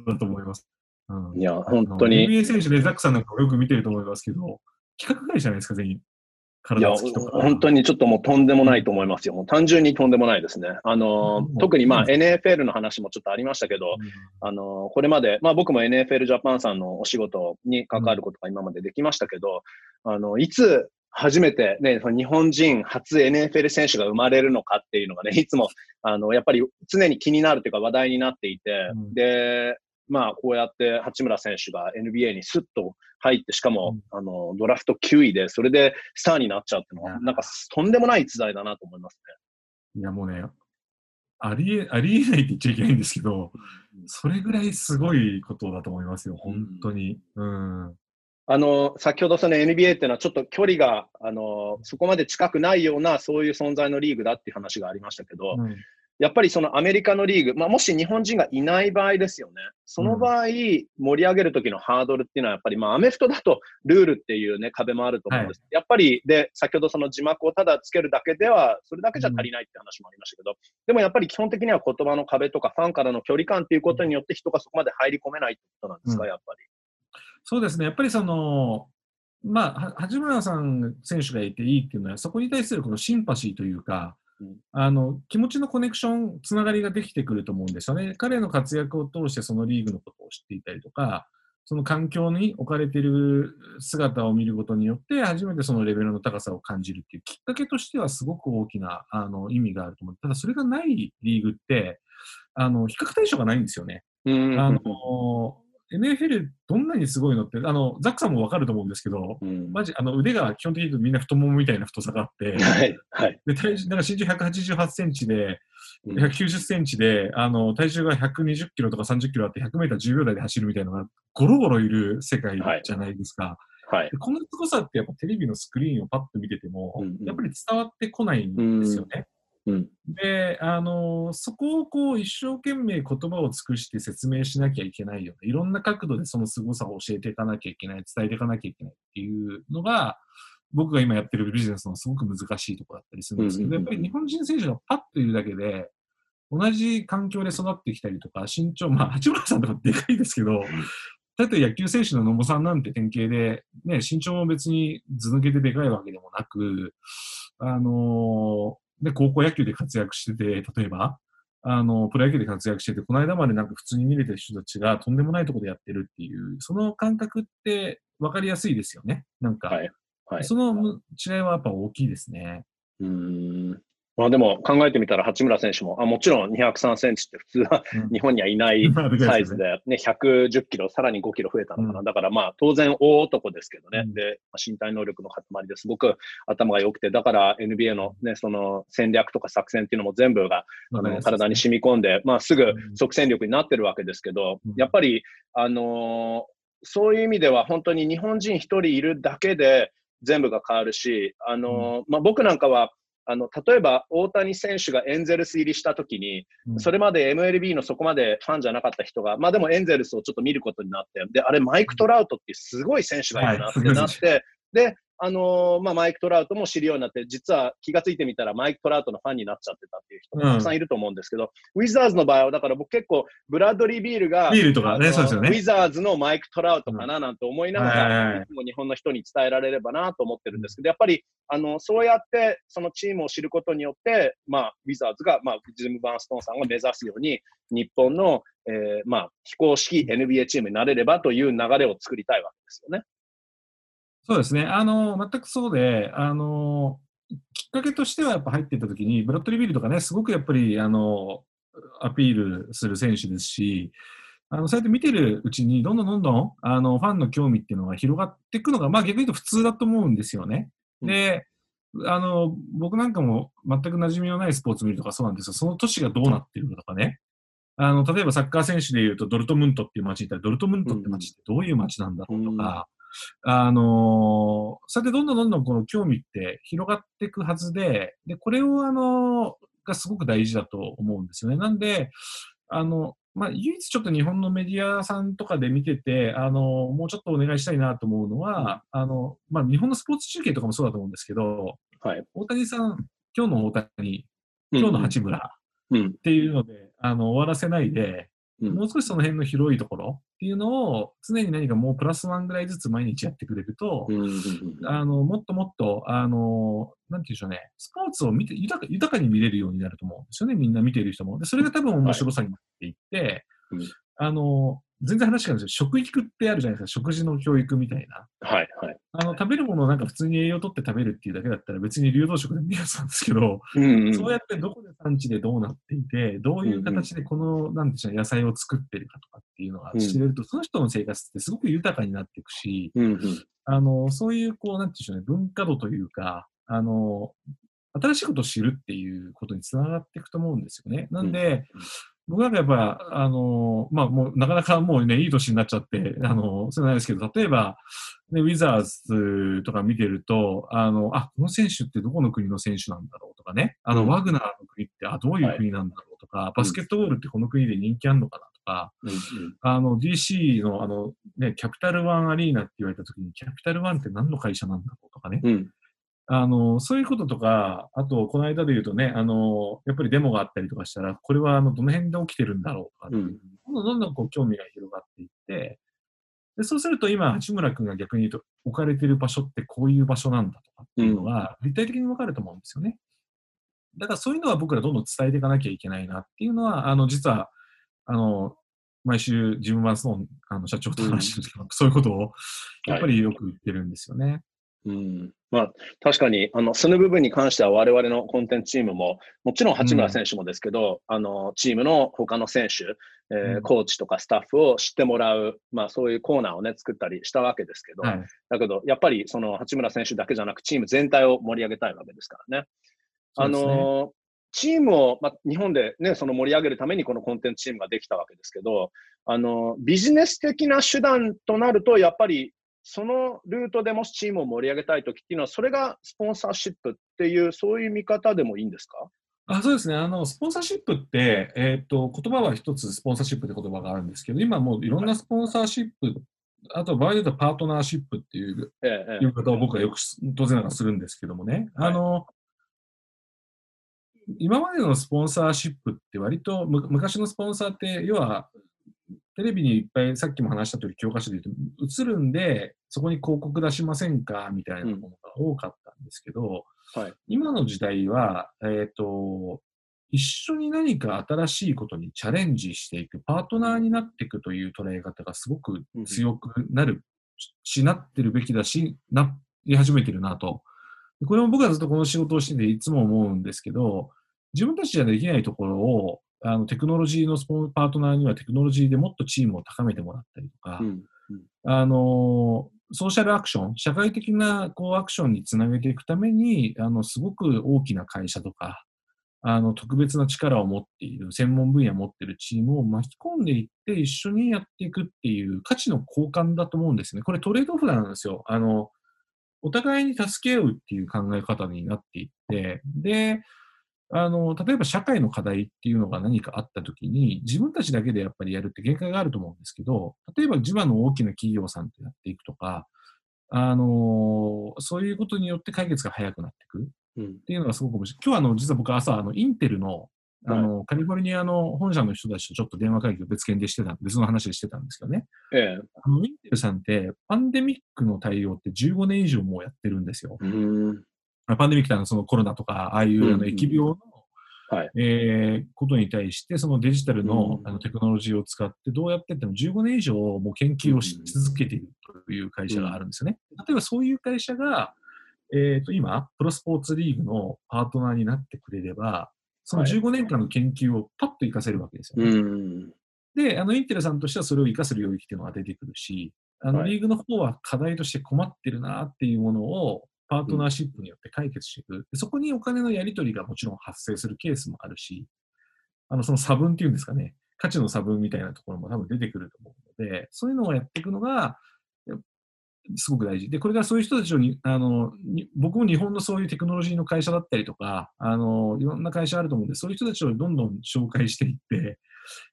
だと思います。うんいや、本当に。NBA 選手でザックさんなんかもよく見てると思いますけど、企画外じゃないですか、全員。いや、体つきとか。本当にちょっともうとんでもないと思いますよ。もう単純にとんでもないですね。あのうん特にまあうん NFL の話もちょっとありましたけど、あのこれまで、まあ僕も NFL ジャパンさんのお仕事に関わることが今までできましたけど、あの、いつ初めてね、日本人初 NFL 選手が生まれるのかっていうのがね、いつも、あの、やっぱり常に気になるというか話題になっていて、うんで、まあ、こうやって八村選手が NBA にスッと入って、しかも、あの、ドラフト9位で、それでスターになっちゃうっていうのは、うんなんかとんでもない逸材だなと思いますいや、もうね、ありえ、ありえないって言っちゃいけないんですけど、それぐらいすごいことだと思いますよ、本当に。うん。あの、先ほどその NBA っていうのはちょっと距離が、あの、そこまで近くないような、そういう存在のリーグだっていう話がありましたけど、うんやっぱりそのアメリカのリーグ、まあ、もし日本人がいない場合ですよね。その場合、盛り上げる時のハードルっていうのは、やっぱり、まあ、アメフトだとルールっていうね、壁もあると思うんです。やっぱり、で、先ほどその字幕をただつけるだけでは、それだけじゃ足りないって話もありましたけど、でもやっぱり基本的には言葉の壁とかファンからの距離感っていうことによって人がそこまで入り込めないってことなんですか、うんやっぱり。そうですね、やっぱりその、まあ、は八村さん選手がいていいっていうのは、そこに対するこのシンパシーというか、うんあの気持ちのコネクション、つながりができてくると思うんですよね。彼の活躍を通してそのリーグのことを知っていたりとか、その環境に置かれている姿を見ることによって、初めてそのレベルの高さを感じるっていうきっかけとしてはすごく大きなあの意味があると思う。ただ、それがないリーグって、あの比較対象がないんですよね。うんあの NFL どんなにすごいのって、あのザックさんもわかると思うんですけど、うんマジあの腕が基本的にみんな太ももみたいな太さがあって、はい、はい。で体重なんか身長188センチで、うん190センチで、あの体重が120キロとか30キロあって、100メーター10秒台で走るみたいなのがゴロゴロいる世界じゃないですか。はい。でこの凄さってやっぱテレビのスクリーンをパッと見てても、うんうんやっぱり伝わってこないんですよね。うん。で、あのそこをこう一生懸命言葉を尽くして説明しなきゃいけないよね。いろんな角度でその凄さを教えていかなきゃいけない、伝えていかなきゃいけないっていうのが、僕が今やってるビジネスのすごく難しいところだったりするんですけど、うんうんうんやっぱり日本人選手がパッといるだけで、同じ環境で育ってきたりとか、身長、まあ、八村さんとかでかいですけど、だって野球選手の野茂さんなんて典型で、ね、身長も別に図抜けてでかいわけでもなく、あのーで、高校野球で活躍してて、例えば、あの、プロ野球で活躍してて、この間までなんか普通に見れてる人たちがとんでもないところでやってるっていう、その感覚って分かりやすいですよね。なんか、はいはい。その違いはやっぱ大きいですね。うーんまあでも考えてみたら八村選手も、あもちろん203センチって普通はうん。日本にはいない サイズいでね。で、ね、110キロ、さらに5キロ増えたのかな。うん。だからまあ当然大男ですけどね。うん。で、まあ身体能力の塊ですごく頭が良くて、だから NBA のね、その戦略とか作戦っていうのも全部があの体に染み込んで、まあすぐ即戦力になってるわけですけど、うん。やっぱり、あのーそういう意味では本当に日本人一人いるだけで全部が変わるし、あのーまあ僕なんかは、あの、例えば大谷選手がエンゼルス入りした時に、うん。それまで MLB のそこまでファンじゃなかった人が、まあでもエンゼルスをちょっと見ることになって、で、あれマイク・トラウトっていうすごい選手がいるなってはい。なって、で、あのーまあ、マイク・トラウトも知るようになって、実は気がついてみたらマイク・トラウトのファンになっちゃってたっていう人もたくさんいると思うんですけど、ウィザーズの場合は、だから僕結構、ブラッドリー・ビールが、ビールとかねあのそうですよね。ウィザーズのマイク・トラウトかななんて思いながら、いつも日本の人に伝えられればなと思ってるんですけど、やっぱり、あの、そうやって、そのチームを知ることによって、まあ、ウィザーズが、まあ、ジム・バーンストーンさんが目指すように、日本の、えーまあ、非公式 NBA チームになれればという流れを作りたいわけですよね。そうですね。あの、全くそうで、あの、きっかけとしてはやっぱ入っていった時に、ブラッドリー・ビールとかね、すごくやっぱり、あの、アピールする選手ですし、あの、そうやって見てるうちに、どんどんどんどん、あの、ファンの興味っていうのが広がっていくのが、まあ逆に言うと普通だと思うんですよね。で、あの、僕なんかも全く馴染みのないスポーツ見るとかそうなんですが、その都市がどうなってるかとかね。あの、例えばサッカー選手で言うと、ドルトムントっていう街にいたら、ドルトムントって街ってどういう街なんだろうとか、あのそうやってどんどんどんどんこの興味って広がっていくはずで、で、これをあのがすごく大事だと思うんですよね。なんで、あの、まあ、唯一ちょっと日本のメディアさんとかで見てて、あの、もうちょっとお願いしたいなと思うのは、あの、まあ、日本のスポーツ中継とかもそうだと思うんですけど、はい。大谷さん、今日の大谷、今日の八村っうん。ていうので、あの、終わらせないで、うんもう少しその辺の広いところっていうのを常に何かもうプラスワンぐらいずつ毎日やってくれると、うん。あの、もっともっと、あの、なんていうんでしょうね、スポーツを見て、豊か豊かに見れるようになると思うんですよね、みんな見ている人も。で、それが多分面白さになっていって、はいうんあの、全然話が。食育ってあるじゃないですか、食事の教育みたいな。はい。はい。あの、食べるものをなんか普通に栄養をとって食べるっていうだけだったら別に流動食でもいいやつなんですけど、うん。そうやってどこで産地でどうなっていて、どういう形でこの、なんでしょう、野菜を作ってるかとかっていうのが知れると、その人の生活ってすごく豊かになっていくし、うん。うん。あの、そういう、こう、なんていうんでしょうね、文化度というか、あの、新しいことを知るっていうことにつながっていくと思うんですよね。なんで、僕なんかやっぱ、あの、まあもうなかなかもうね、いい年になっちゃって、あの、そうないですけど、例えば、ね、ウィザーズとか見てると、あの、あ、この選手ってどこの国の選手なんだろうとかね、あの、うんワグナーの国って、あ、どういう国なんだろうとか、バスケットボールってこの国で人気あんのかなとか、うん。あの、DC のあの、ね、キャピタルワンアリーナって言われた時に、キャピタルワンって何の会社なんだろうとかね、うん。あの、そういうこととか、あと、この間で言うとね、あの、やっぱりデモがあったりとかしたら、これはあの、どの辺で起きてるんだろうとかう、うんどんどんどんどんこう興味が広がっていって、でそうすると今、八村君が逆に言うと、置かれてる場所ってこういう場所なんだとかっていうのが、立体的に分かると思うんですよね。だからそういうのは僕らどんどん伝えていかなきゃいけないなっていうのは、あの、実は、あの、毎週、ジム・バンスのあの社長と話してるんですけど、そういうことを、やっぱりよく言ってるんですよね。うんまあ、確かに、あの、その部分に関しては我々のコンテンツチームも、もちろん八村選手もですけど、あの、チームの他の選手、えーうんコーチとかスタッフを知ってもらう、まあそういうコーナーをね、作ったりしたわけですけど、はい。だけど、やっぱりその八村選手だけじゃなく、チーム全体を盛り上げたいわけですからね。あそうですねの、チームを、まあ、日本でね、その盛り上げるためにこのコンテンツチームができたわけですけど、あの、ビジネス的な手段となると、やっぱりそのルートでもしチームを盛り上げたいときっていうのは、それがスポンサーシップっていう、そういう見方でもいいんですか？あそうですね。あの、スポンサーシップって、えっ、と、言葉は一つスポンサーシップって言葉があるんですけど、今もういろんなスポンサーシップ、あと場合で言うとパートナーシップっていうええい方を僕はよくし当然ながらするんですけどもね。はいあの、今までのスポンサーシップって割とむ昔のスポンサーって要はテレビにいっぱいさっきも話した通り教科書で言うと映るんでそこに広告出しませんかみたいなものが多かったんですけど、はい今の時代は、えっ、と、一緒に何か新しいことにチャレンジしていく、パートナーになっていくという捉え方がすごく強くなるし、なってるべきだし、なり始めてるなと。これも僕はずっとこの仕事をしてていつも思うんですけど、自分たちじゃできないところを、あのテクノロジーのスポンパートナーにはテクノロジーでもっとチームを高めてもらったりとか、うんあの、ソーシャルアクション、社会的なこうアクションにつなげていくために、あの、すごく大きな会社とか、あの、特別な力を持っている、専門分野を持っているチームを巻き込んでいって一緒にやっていくっていう価値の交換だと思うんですね。これトレードオフなんですよ。あの、お互いに助け合うっていう考え方になっていって、で、あの、例えば社会の課題っていうのが何かあったときに、自分たちだけでやっぱりやるって限界があると思うんですけど、例えば地場の大きな企業さんとやっていくとか、あのーそういうことによって解決が早くなっていくうんっていうのがすごく面白い。今日はあの実は僕朝、あのインテルのあの、カリフォルニアの本社の人たちとちょっと電話会議を別件でしてた、別の話でしてたんですけどね。ええ。あのインテルさんって、パンデミックの対応って15年以上もうやってるんですよ。うん。あパンデミックってあのそのコロナとか、ああいうあうんの疫病の、はいえーことに対して、そのデジタルの,、うんあのテクノロジーを使って、どうやってっても15年以上もう研究をし続けているという会社があるんですよね。例えばそういう会社が、えー、と今、プロスポーツリーグのパートナーになってくれれば、そのはい15年間の研究をパッと活かせるわけですよね。うん。で、あの、インテルさんとしてはそれを活かす領域っていうのが出てくるし、あの、はいリーグの方は課題として困ってるなっていうものを、パートナーシップによって解決していく。でそこにお金のやり取りがもちろん発生するケースもあるし、あの、その差分っていうんですかね、価値の差分みたいなところも多分出てくると思うので、そういうのをやっていくのが、すごく大事。で、これからそういう人たちをに、あの、僕も日本のそういうテクノロジーの会社だったりとか、あの、いろんな会社あると思うんで、そういう人たちをどんどん紹介していって、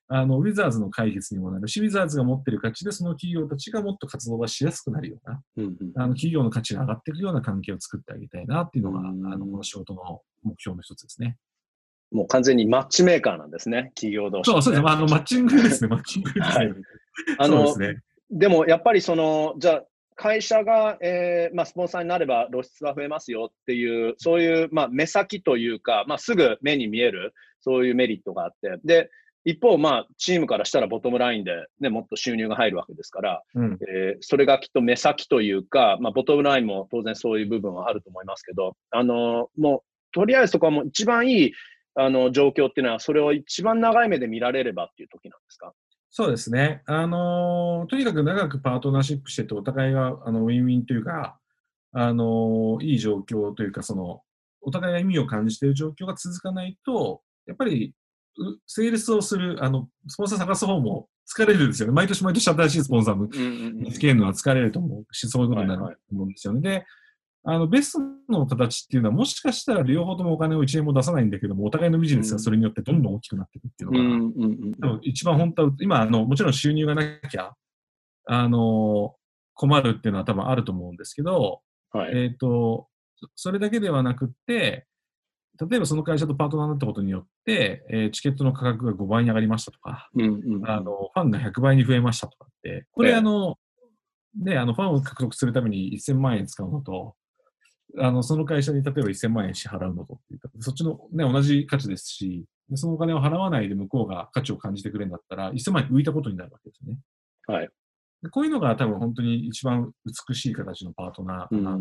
あの、ウィザーズの解決にもなるし、ウィザーズが持ってる価値で、その企業たちがもっと活動がしやすくなるような、うん。あの、企業の価値が上がっていくような関係を作ってあげたいなっていうのが、あうんの、この仕事の目標の一つですね。もう完全にマッチメーカーなんですね、企業同士、そう、そうですね。まあ、あの、マッチングですね。マッチングですね。はいあのですね。でもやっぱりその、じゃあ、会社が、えーまあ、スポンサーになれば露出が増えますよっていう、そういう、まあ、目先というか、まあ、すぐ目に見える、そういうメリットがあって、で、一方、まあ、チームからしたらボトムラインで、ね、もっと収入が入るわけですから、うん。えーそれがきっと目先というか、まあ、ボトムラインも当然そういう部分はあると思いますけど、あのもう、とりあえずそこはもう一番いいあの状況っていうのは、それを一番長い目で見られればっていう時なんですか？そうですね。あのーとにかく長くパートナーシップしてて、お互いがあのウィンウィンというか、あのーいい状況というか、その、お互いが意味を感じている状況が続かないと、やっぱり、うセールスをする、あの、スポンサー探す方も疲れるんですよね。毎年毎年新しいスポンサーのうんうん見つけるのは疲れると思うし、そういうことになると思うんですよね。で、あの、ベストの形っていうのは、もしかしたら両方ともお金を1円も出さないんだけども、お互いのビジネスがそれによってどんどん大きくなっていくっていうのが、一番本当は、今、あの、もちろん収入がなきゃ、あの、困るっていうのは多分あると思うんですけど、はい。えっ、と、そそれだけではなくって、例えばその会社とパートナーになったことによって、えーチケットの価格が5倍に上がりましたとか、うんうんあの、ファンが100倍に増えましたとかって、これ、ええあの、ね、あの、ファンを獲得するために1000万円使うのと、あの、その会社に例えば1000万円支払うのとっていうか、そっちのね、同じ価値ですし、でそのお金を払わないで向こうが価値を感じてくれるんだったら、1000万円浮いたことになるわけですよね。はい。でこういうのが多分本当に一番美しい形のパートナーかな。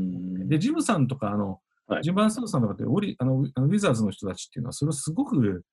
で、ジムさんとか、あの、はいジムバンストさんとかってオリあの、あのウィザーズの人たちっていうのは、それをすごく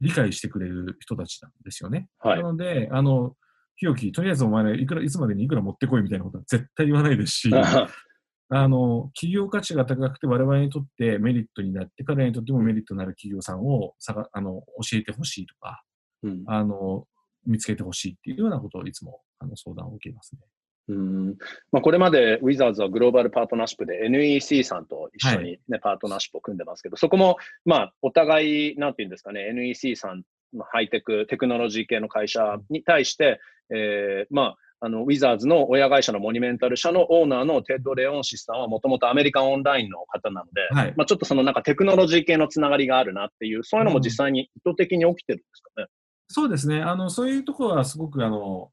理解してくれる人たちなんですよね。はいなので、あの、ひよき、とりあえずお前ね、いくら、いつまでにいくら持ってこいみたいなことは絶対言わないですし、あの、企業価値が高くて我々にとってメリットになって、彼らにとってもメリットになる企業さんをさがあの教えてほしいとか、うんあの、見つけてほしいっていうようなことをいつもあの相談を受けますね。うんまあ、これまでウィザーズはグローバルパートナーシップで NEC さんと一緒に、ねパートナーシップを組んでますけど、そこも、まあ、お互い、なんていうんですかね、NEC さんのハイテク、テクノロジー系の会社に対して、えーまあ、あのウィザーズの親会社のモニュメンタル社のオーナーのテッド・レオンシスさんはもともとアメリカンオンラインの方なので、はい。まあ、ちょっとそのなんかテクノロジー系のつながりがあるなっていう、そういうのも実際に意図的に起きてるんですかね。そうですね。あの、そういうところはすごく、あの、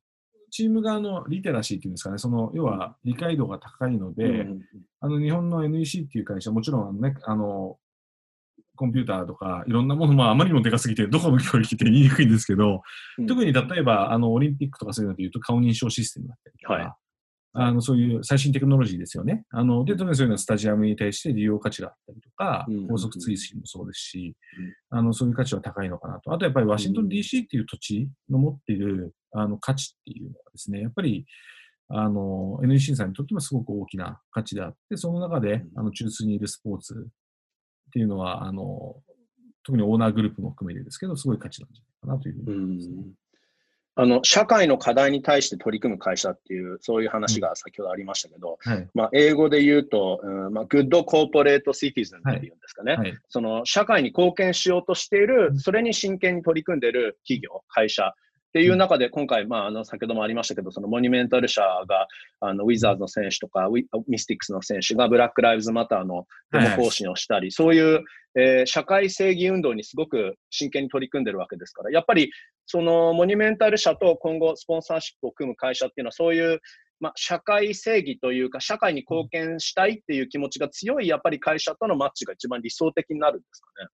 チーム側のリテラシーっていうんですかね、その、要は理解度が高いので、うんあの、日本の NEC っていう会社、もちろんね、あの、コンピューターとか、いろんなものもあまりにもでかすぎて、どこの領域って言いにくいんですけど、うん。特に例えば、あの、オリンピックとかそういうので言うと、顔認証システムだったりとか、はいあの、そういう最新テクノロジーですよね。あの、で、特にそういうのはスタジアムに対して利用価値があったりとか高速追伸もそうですし、あの、そういう価値は高いのかなと。あとやっぱりワシントン DC っていう土地の持っている、あの、価値っていうのはですね、やっぱり、あの、NEC さんにとってもすごく大きな価値であって、その中で、あの、中枢にいるスポーツっていうのは、あの、特にオーナーグループも含めてですけど、すごい価値なんじゃないかなというふうに思いますね。あの社会の課題に対して取り組む会社っていう、そういう話が先ほどありましたけど、はい。まあ、英語で言うと、うんまあ、グッドコーポレートシティズンっていうんですかね、はい。その社会に貢献しようとしているう、ん。それに真剣に取り組んでいる企業、会社っていう中で、今回、まあ、あの、先ほどもありましたけど、そのモニュメンタル社が、あの、ウィザーズの選手とか、ミスティックスの選手がブラック・ライブズ・マターのデモ行進をしたり、そういう、えー、社会正義運動にすごく真剣に取り組んでるわけですから、やっぱり、その、モニュメンタル社と今後、スポンサーシップを組む会社っていうのは、そういう、まあ、社会正義というか、社会に貢献したいっていう気持ちが強い、やっぱり会社とのマッチが一番理想的になるんですかね。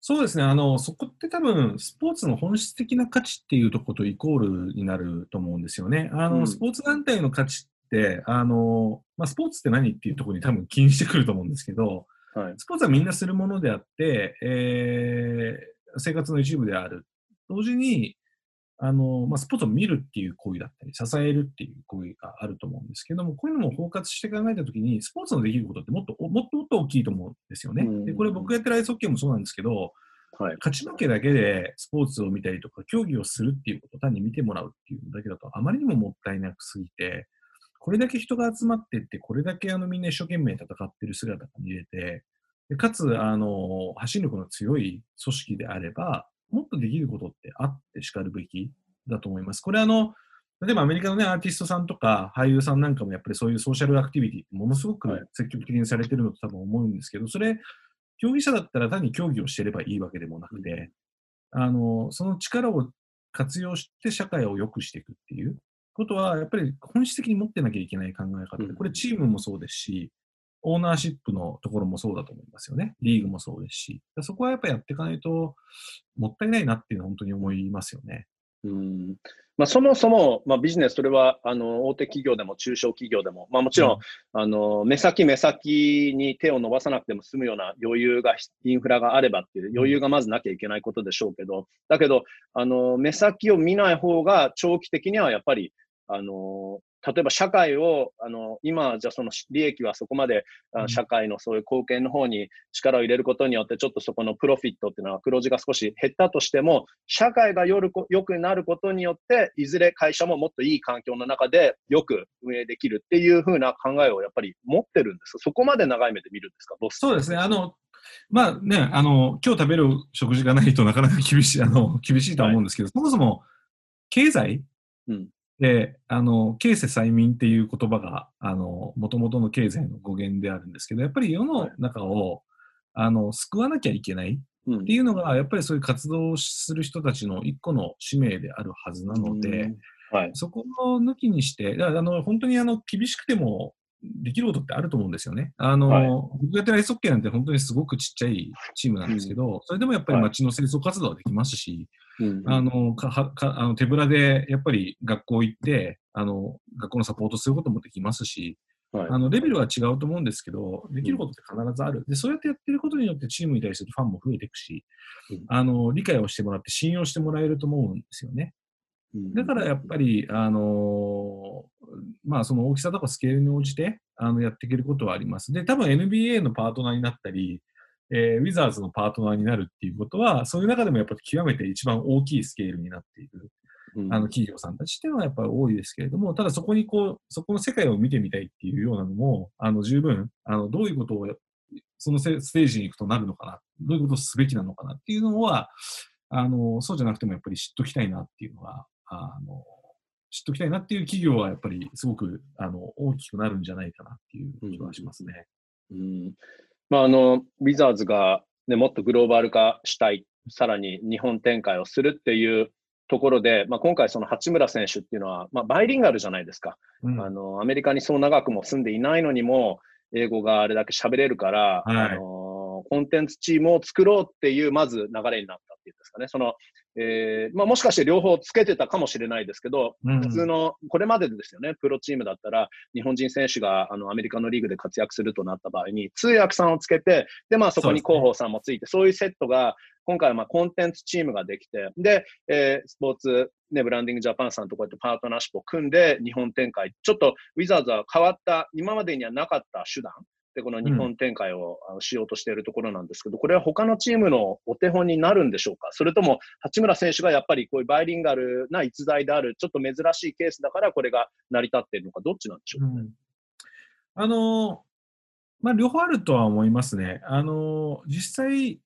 そうですね。あの、そこって多分、スポーツの本質的な価値っていうところとイコールになると思うんですよね。あの、うん、スポーツ団体の価値って、あの、まあ、スポーツって何っていうところに多分気にしてくると思うんですけど、はい、スポーツはみんなするものであって、えー、生活の一部である。同時に、あの、まあ、スポーツを見るっていう行為だったり、支えるっていう行為があると思うんですけども、こういうのも包括して考えたときに、スポーツのできることってもっと、もっともっと大きいと思うんですよね。で、これ僕がやってるアイスホッケーもそうなんですけど、はい、勝ち負けだけでスポーツを見たりとか、競技をするっていうことを単に見てもらうっていうだけだと、あまりにももったいなくすぎて、これだけ人が集まってって、これだけあのみんな一生懸命戦ってる姿が見れて、でかつ、あの、発信力の強い組織であれば、もっとできることってあってしかるべきだと思います。これあの、例えばアメリカのね、アーティストさんとか俳優さんなんかもやっぱりそういうソーシャルアクティビティってものすごく積極的にされてるのと多分思うんですけど、それ、競技者だったら単に競技をしてればいいわけでもなくて、あの、その力を活用して社会を良くしていくっていうことは、やっぱり本質的に持ってなきゃいけない考え方で、これチームもそうですし、オーナーシップのところもそうだと思いますよね。リーグもそうですし。そこはやっぱりやっていかないと、もったいないなっていうのは本当に思いますよね。うんまあ、そもそも、まあ、ビジネス、それはあの大手企業でも中小企業でも、まあ、もちろん、うん、あの目先目先に手を伸ばさなくても済むような余裕が、インフラがあればっていう余裕がまずなきゃいけないことでしょうけど、だけど、あの目先を見ない方が長期的にはやっぱりあの例えば社会を、あの、今、じゃその利益はそこまで、うん、社会のそういう貢献の方に力を入れることによって、ちょっとそこのプロフィットっていうのは黒字が少し減ったとしても、社会がよる良くなることによって、いずれ会社ももっといい環境の中でよく運営できるっていうふうな考えをやっぱり持ってるんです。そこまで長い目で見るんですか？そうですね。あの、まあね、あの、今日食べる食事がないとなかなか厳しい、あの、厳しいとは思うんですけど、はい、そもそも経済、うん、で、あの、経世催眠っていう言葉が、あの、もともとの経済の語源であるんですけど、やっぱり世の中を、あの、救わなきゃいけないっていうのが、やっぱりそういう活動をする人たちの一個の使命であるはずなので、はい、そこを抜きにして、あの本当にあの厳しくてもできることってあると思うんですよね。あの、はい、僕がやってるアイスホッケーなんて本当にすごくちっちゃいチームなんですけど、うん、それでもやっぱり街の清掃活動はできますし、あのかかあの手ぶらでやっぱり学校行ってあの学校のサポートすることもできますし、はい、あのレベルは違うと思うんですけど、できることって必ずある。で、そうやってやってることによってチームに対するファンも増えていくし、うん、あの理解をしてもらって信用してもらえると思うんですよね。だからやっぱり、あのまあ、その大きさとかスケールに応じてあのやっていけることはあります。で、多分 NBA のパートナーになったり、えー、ウィザーズのパートナーになるっていうことは、そういう中でもやっぱり極めて一番大きいスケールになっている、うん、あの企業さんたちっていうのはやっぱり多いですけれども、ただそこにこう、そこの世界を見てみたいっていうようなのも、あの十分、あのどういうことをそのステージに行くとなるのかな、どういうことをすべきなのかなっていうのは、あのそうじゃなくてもやっぱり知っときたいなっていうのは、あの知っときたいなっていう企業はやっぱりすごくあの大きくなるんじゃないかなっていう気はしますね。うん、うんまあ、あの、ウィザーズが、ね、もっとグローバル化したい、さらに日本展開をするっていうところで、まあ、今回その八村選手っていうのは、まあ、バイリンガルじゃないですか、うん、あの。アメリカにそう長くも住んでいないのにも、英語があれだけ喋れるから、はい、あのコンテンツチームを作ろうっていう、まず流れになったっていうんですかね。その、えーまあ、もしかして両方つけてたかもしれないですけど、うん、普通の、これまでですよね、プロチームだったら、日本人選手があのアメリカのリーグで活躍するとなった場合に、通訳さんをつけて、で、まあ、そこに広報さんもついて、そう、ね,、いうセットが、今回はまあコンテンツチームができて、で、えー、スポーツ、ね、ブランディングジャパンさんとこうやってパートナーシップを組んで、日本展開、ちょっとウィザーズは変わった、今までにはなかった手段、で、この日本展開をしようとしているところなんですけど、これは他のチームのお手本になるんでしょうか？それとも、八村選手がやっぱりこういうバイリンガルな逸材である、ちょっと珍しいケースだから、これが成り立っているのか、どっちなんでしょう？か、ね、うん、あのまあ、両方あるとは思いますね。あの実際、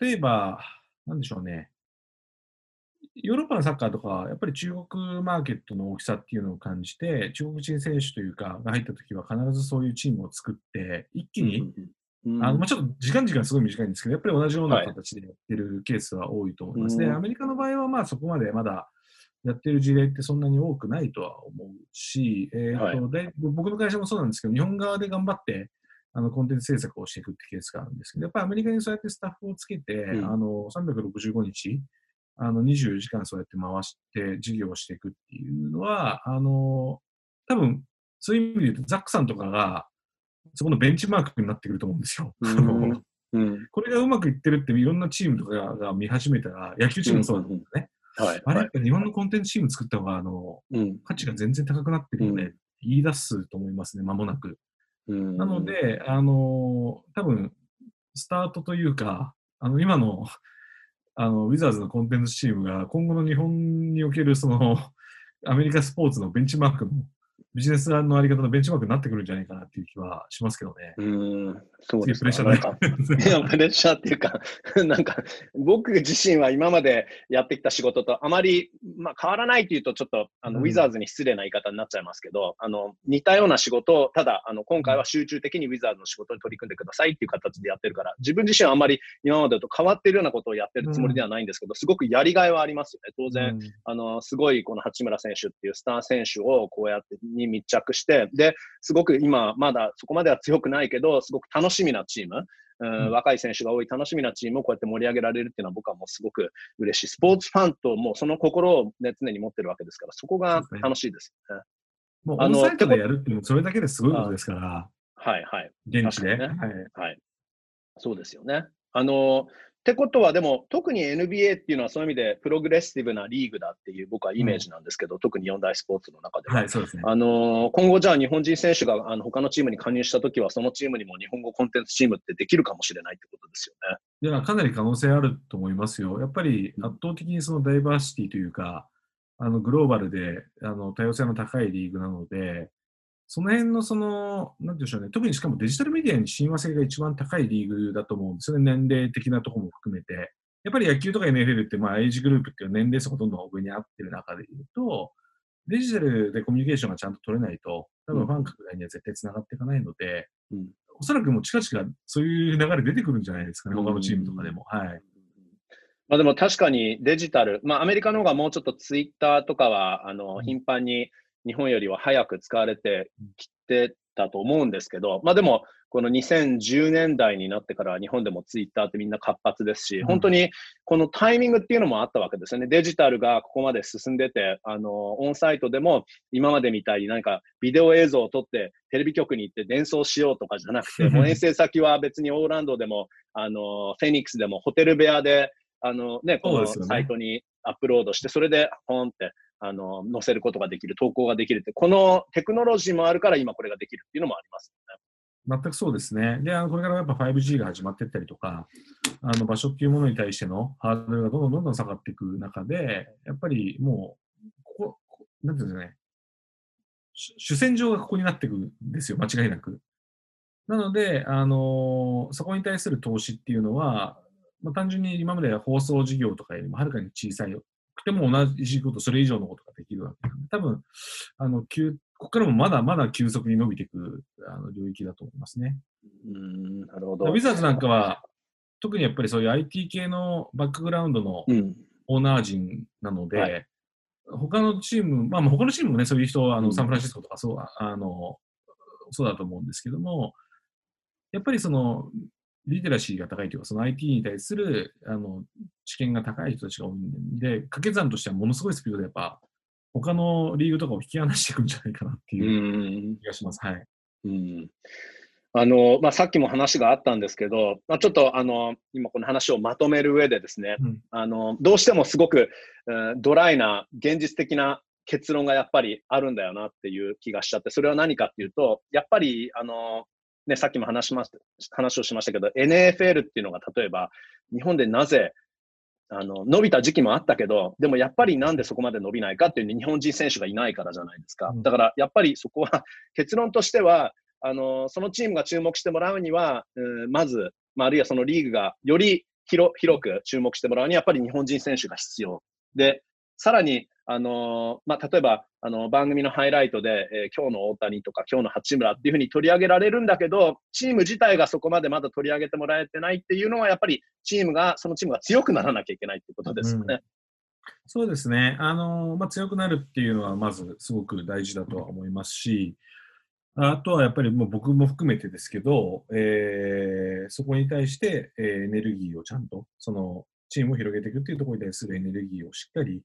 例えば、なんでしょうね。ヨーロッパのサッカーとか、やっぱり中国マーケットの大きさっていうのを感じて、中国人選手というか、が入った時は必ずそういうチームを作って、一気に、うん、あのまあ、ちょっと時間時間すごい短いんですけど、やっぱり同じような形でやってるケースは多いと思います。ね。はい、アメリカの場合は、まあそこまでまだやってる事例ってそんなに多くないとは思うし、えーと、はい、で僕の会社もそうなんですけど、日本側で頑張って、あのコンテンツ制作をしていくってケースがあるんですけど、やっぱりアメリカにそうやってスタッフをつけて、うん、あの365日、あの24時間そうやって回して事業をしていくっていうのは、あの多分そういう意味で言うと、ザックさんとかがそこのベンチマークになってくると思うんですよ。うん。うん、これがうまくいってるっていろんなチームとかが見始めたら、野球チームもそうだと思うんですね。はい、あれ、日本のコンテンツチーム作った方が、あの、うん、価値が全然高くなってるので、うん、言い出すと思いますね、間もなく。うん、なので、あの、多分、スタートというか、あの、今の、あの、ウィザーズのコンテンツチームが、今後の日本における、その、アメリカスポーツのベンチマークのビジネスのあり方のベンチマークになってくるんじゃないかなっていう気はしますけどね。うん、そうですね。プレッシャーいや、プレッシャーっていうか、なんか、僕自身は今までやってきた仕事とあまり、まあ、変わらないっていうと、ちょっと、あの、ウィザーズに失礼な言い方になっちゃいますけど、あの、似たような仕事を、ただ、あの、今回は集中的にウィザーズの仕事に取り組んでくださいっていう形でやってるから、自分自身はあまり今までと変わってるようなことをやってるつもりではないんですけど、すごくやりがいはありますよね。当然、あの、すごいこの八村選手っていうスター選手をこうやってに密着して、で、すごく今、まだそこまでは強くないけど、すごく楽しみなチーム、うん、若い選手が多い楽しみなチームをこうやって盛り上げられるっていうのは僕はもうすごく嬉しい。スポーツファンともうその心を、ね、常に持ってるわけですから、そこが楽しいですね。もうオンサイトでやるってもそれだけですごいことですから。はいはい。現地で、ね、はい、はい。そうですよね。あの、ってことは、でも、特に NBA っていうのはそういう意味でプログレッシブなリーグだっていう僕はイメージなんですけど、うん、特に四大スポーツの中では。はい、そうですね。あの、今後じゃあ日本人選手があの他のチームに加入したときは、そのチームにも日本語コンテンツチームってできるかもしれないってことですよね。いや、かなり可能性あると思いますよ。やっぱり圧倒的にそのダイバーシティというか、あのグローバルであの多様性の高いリーグなので、その辺のその、なんでしょうね、特にしかもデジタルメディアに親和性が一番高いリーグだと思うんですよね、年齢的なところも含めて。やっぱり野球とか NFL って、まあ、エイジグループっていう年齢層がどんどん上に合ってる中で言うと、デジタルでコミュニケーションがちゃんと取れないと、多分ファン拡大には絶対つながっていかないので、うん、おそらくもう近々そういう流れ出てくるんじゃないですかね、他のチームとかでも。はい。まあでも確かにデジタル、まあアメリカの方がもうちょっとツイッターとかは、あの、頻繁に日本よりは早く使われてきてたと思うんですけど、まあでも、この2010年代になってから日本でもツイッターってみんな活発ですし、本当にこのタイミングっていうのもあったわけですよね。デジタルがここまで進んでて、あの、オンサイトでも今までみたいに何かビデオ映像を撮ってテレビ局に行って伝送しようとかじゃなくて、もう遠征先は別にオーランドでも、あの、フェニックスでもホテル部屋で、あのね、このサイトにアップロードして、それでポンってあの、載せることができる、投稿ができるって、このテクノロジーもあるから今これができるっていうのもありますね。全くそうですね。で、あのこれからやっぱ 5G が始まっていったりとか、あの場所っていうものに対してのハードルがどんどんどんどん下がっていく中で、やっぱりもう、ここ、なんていうんですかね、主戦場がここになっていくんですよ、間違いなく。なので、あのそこに対する投資っていうのは、まあ、単純に今まで放送事業とかよりもはるかに小さいくても同じこと、それ以上のことができるわけなんで、多分、あの、急、ここからもまだまだ急速に伸びていくあの領域だと思いますね。うん、なるほど。ウィザーズなんかは、特にやっぱりそういう IT 系のバックグラウンドのオーナー陣なので、うんはい、他のチーム、まあ、他のチームもね、そういう人、あの、サンフランシスコとかそう、あの、そうだと思うんですけども、やっぱりその、リテラシーが高いというか、その IT に対するあの知見が高い人たちが多いんで、掛け算としてはものすごいスピードでやっぱ、他のリーグとかを引き離していくんじゃないかなっていう気がします。はい。うんあの、まあ、さっきも話があったんですけど、まあ、ちょっとあの、今この話をまとめる上でですね、うん、あの、どうしてもすごく、えー、ドライな現実的な結論がやっぱりあるんだよなっていう気がしちゃって、それは何かっていうと、やっぱり、あの、ね、さっきも話しま話をしましたけど、NFL っていうのが例えば、日本でなぜ、あの、伸びた時期もあったけど、でもやっぱりなんでそこまで伸びないかっていう日本人選手がいないからじゃないですか。だからやっぱり そこは、結論としては、あの、そのチームが注目してもらうには、うん、まず、まあ、あるいはそのリーグがより広広く注目してもらうには、やっぱり日本人選手が必要。で、さらに、あのまあ、例えば、あの、番組のハイライトで、えー、今日の大谷とか今日の八村っていうふうに取り上げられるんだけど、チーム自体がそこまでまだ取り上げてもらえてないっていうのは、やっぱりチームが、そのチームが強くならなきゃいけないってことですよね。うんそうですね。あの、まあ、強くなるっていうのは、まずすごく大事だとは思いますし、あとはやっぱりもう僕も含めてですけど、えー、そこに対して、えー、エネルギーをちゃんと、そのチームを広げていくっていうところに対するエネルギーをしっかり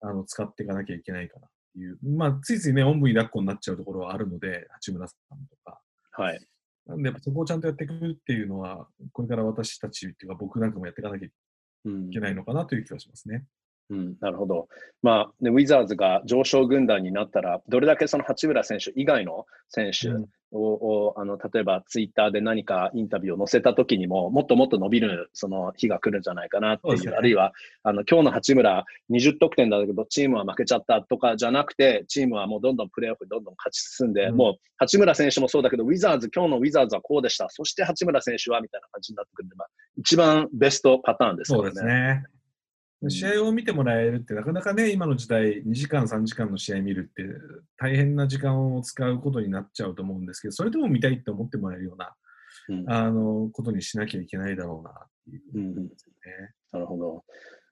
あの使っていかなきゃいけないかなっていう、まあ、ついついね、おんぶに抱っこになっちゃうところはあるので、八村さんとか。はい。なんで、そこをちゃんとやっていくっていうのは、これから私たちっていうか、僕なんかもやっていかなきゃいけないのかなという気がしますね。うん、なるほど。まあ、ね、ウィザーズが上昇軍団になったら、どれだけその八村選手以外の選手を、うん、あの例えばツイッターで何かインタビューを載せたときにも、もっともっと伸びるその日が来るんじゃないかなっていう、うね、あるいはあの今日の八村20得点だけど、チームは負けちゃったとかじゃなくて、チームはもうどんどんプレーオフどんどん勝ち進んで、うん、もう八村選手もそうだけど、ウィザーズ、今日のウィザーズはこうでした、そして八村選手はみたいな感じになってくるんで、まあ、一番ベストパターンですよね。そうですね試合を見てもらえるってなかなかね、今の時代、2時間、3時間の試合見るって大変な時間を使うことになっちゃうと思うんですけど、それでも見たいって思ってもらえるような、うん、あのことにしなきゃいけないだろうなっていう、うん、なるほど。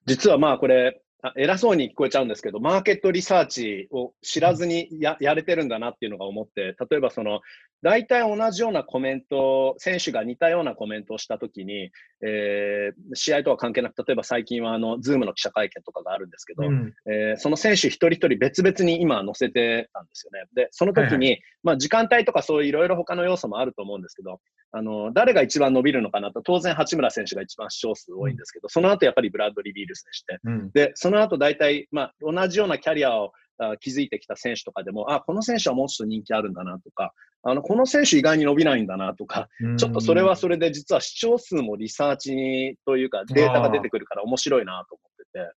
実はまあこれ、偉そうに聞こえちゃうんですけど、マーケットリサーチを知らずにややれてるんだなっていうのが思って、例えばその、大体同じようなコメント、選手が似たようなコメントをしたときに、えー、試合とは関係なく、例えば最近はあの、ズームの記者会見とかがあるんですけど、うん、えー、その選手一人一人別々に今載せてたんですよね。で、その時に、はいはい、まあ時間帯とかそういういろいろ他の要素もあると思うんですけど、あの、誰が一番伸びるのかなと、当然八村選手が一番視聴数多いんですけど、その後やっぱりブラッドリー・ビールスでして、うん、で、その後大体、まあ同じようなキャリアを築いてきた選手とかでも、あ、この選手はもうちょっと人気あるんだなとか、あの、この選手意外に伸びないんだなとか、ちょっとそれはそれで実は視聴数もリサーチにというかデータが出てくるから面白いなと思ってて、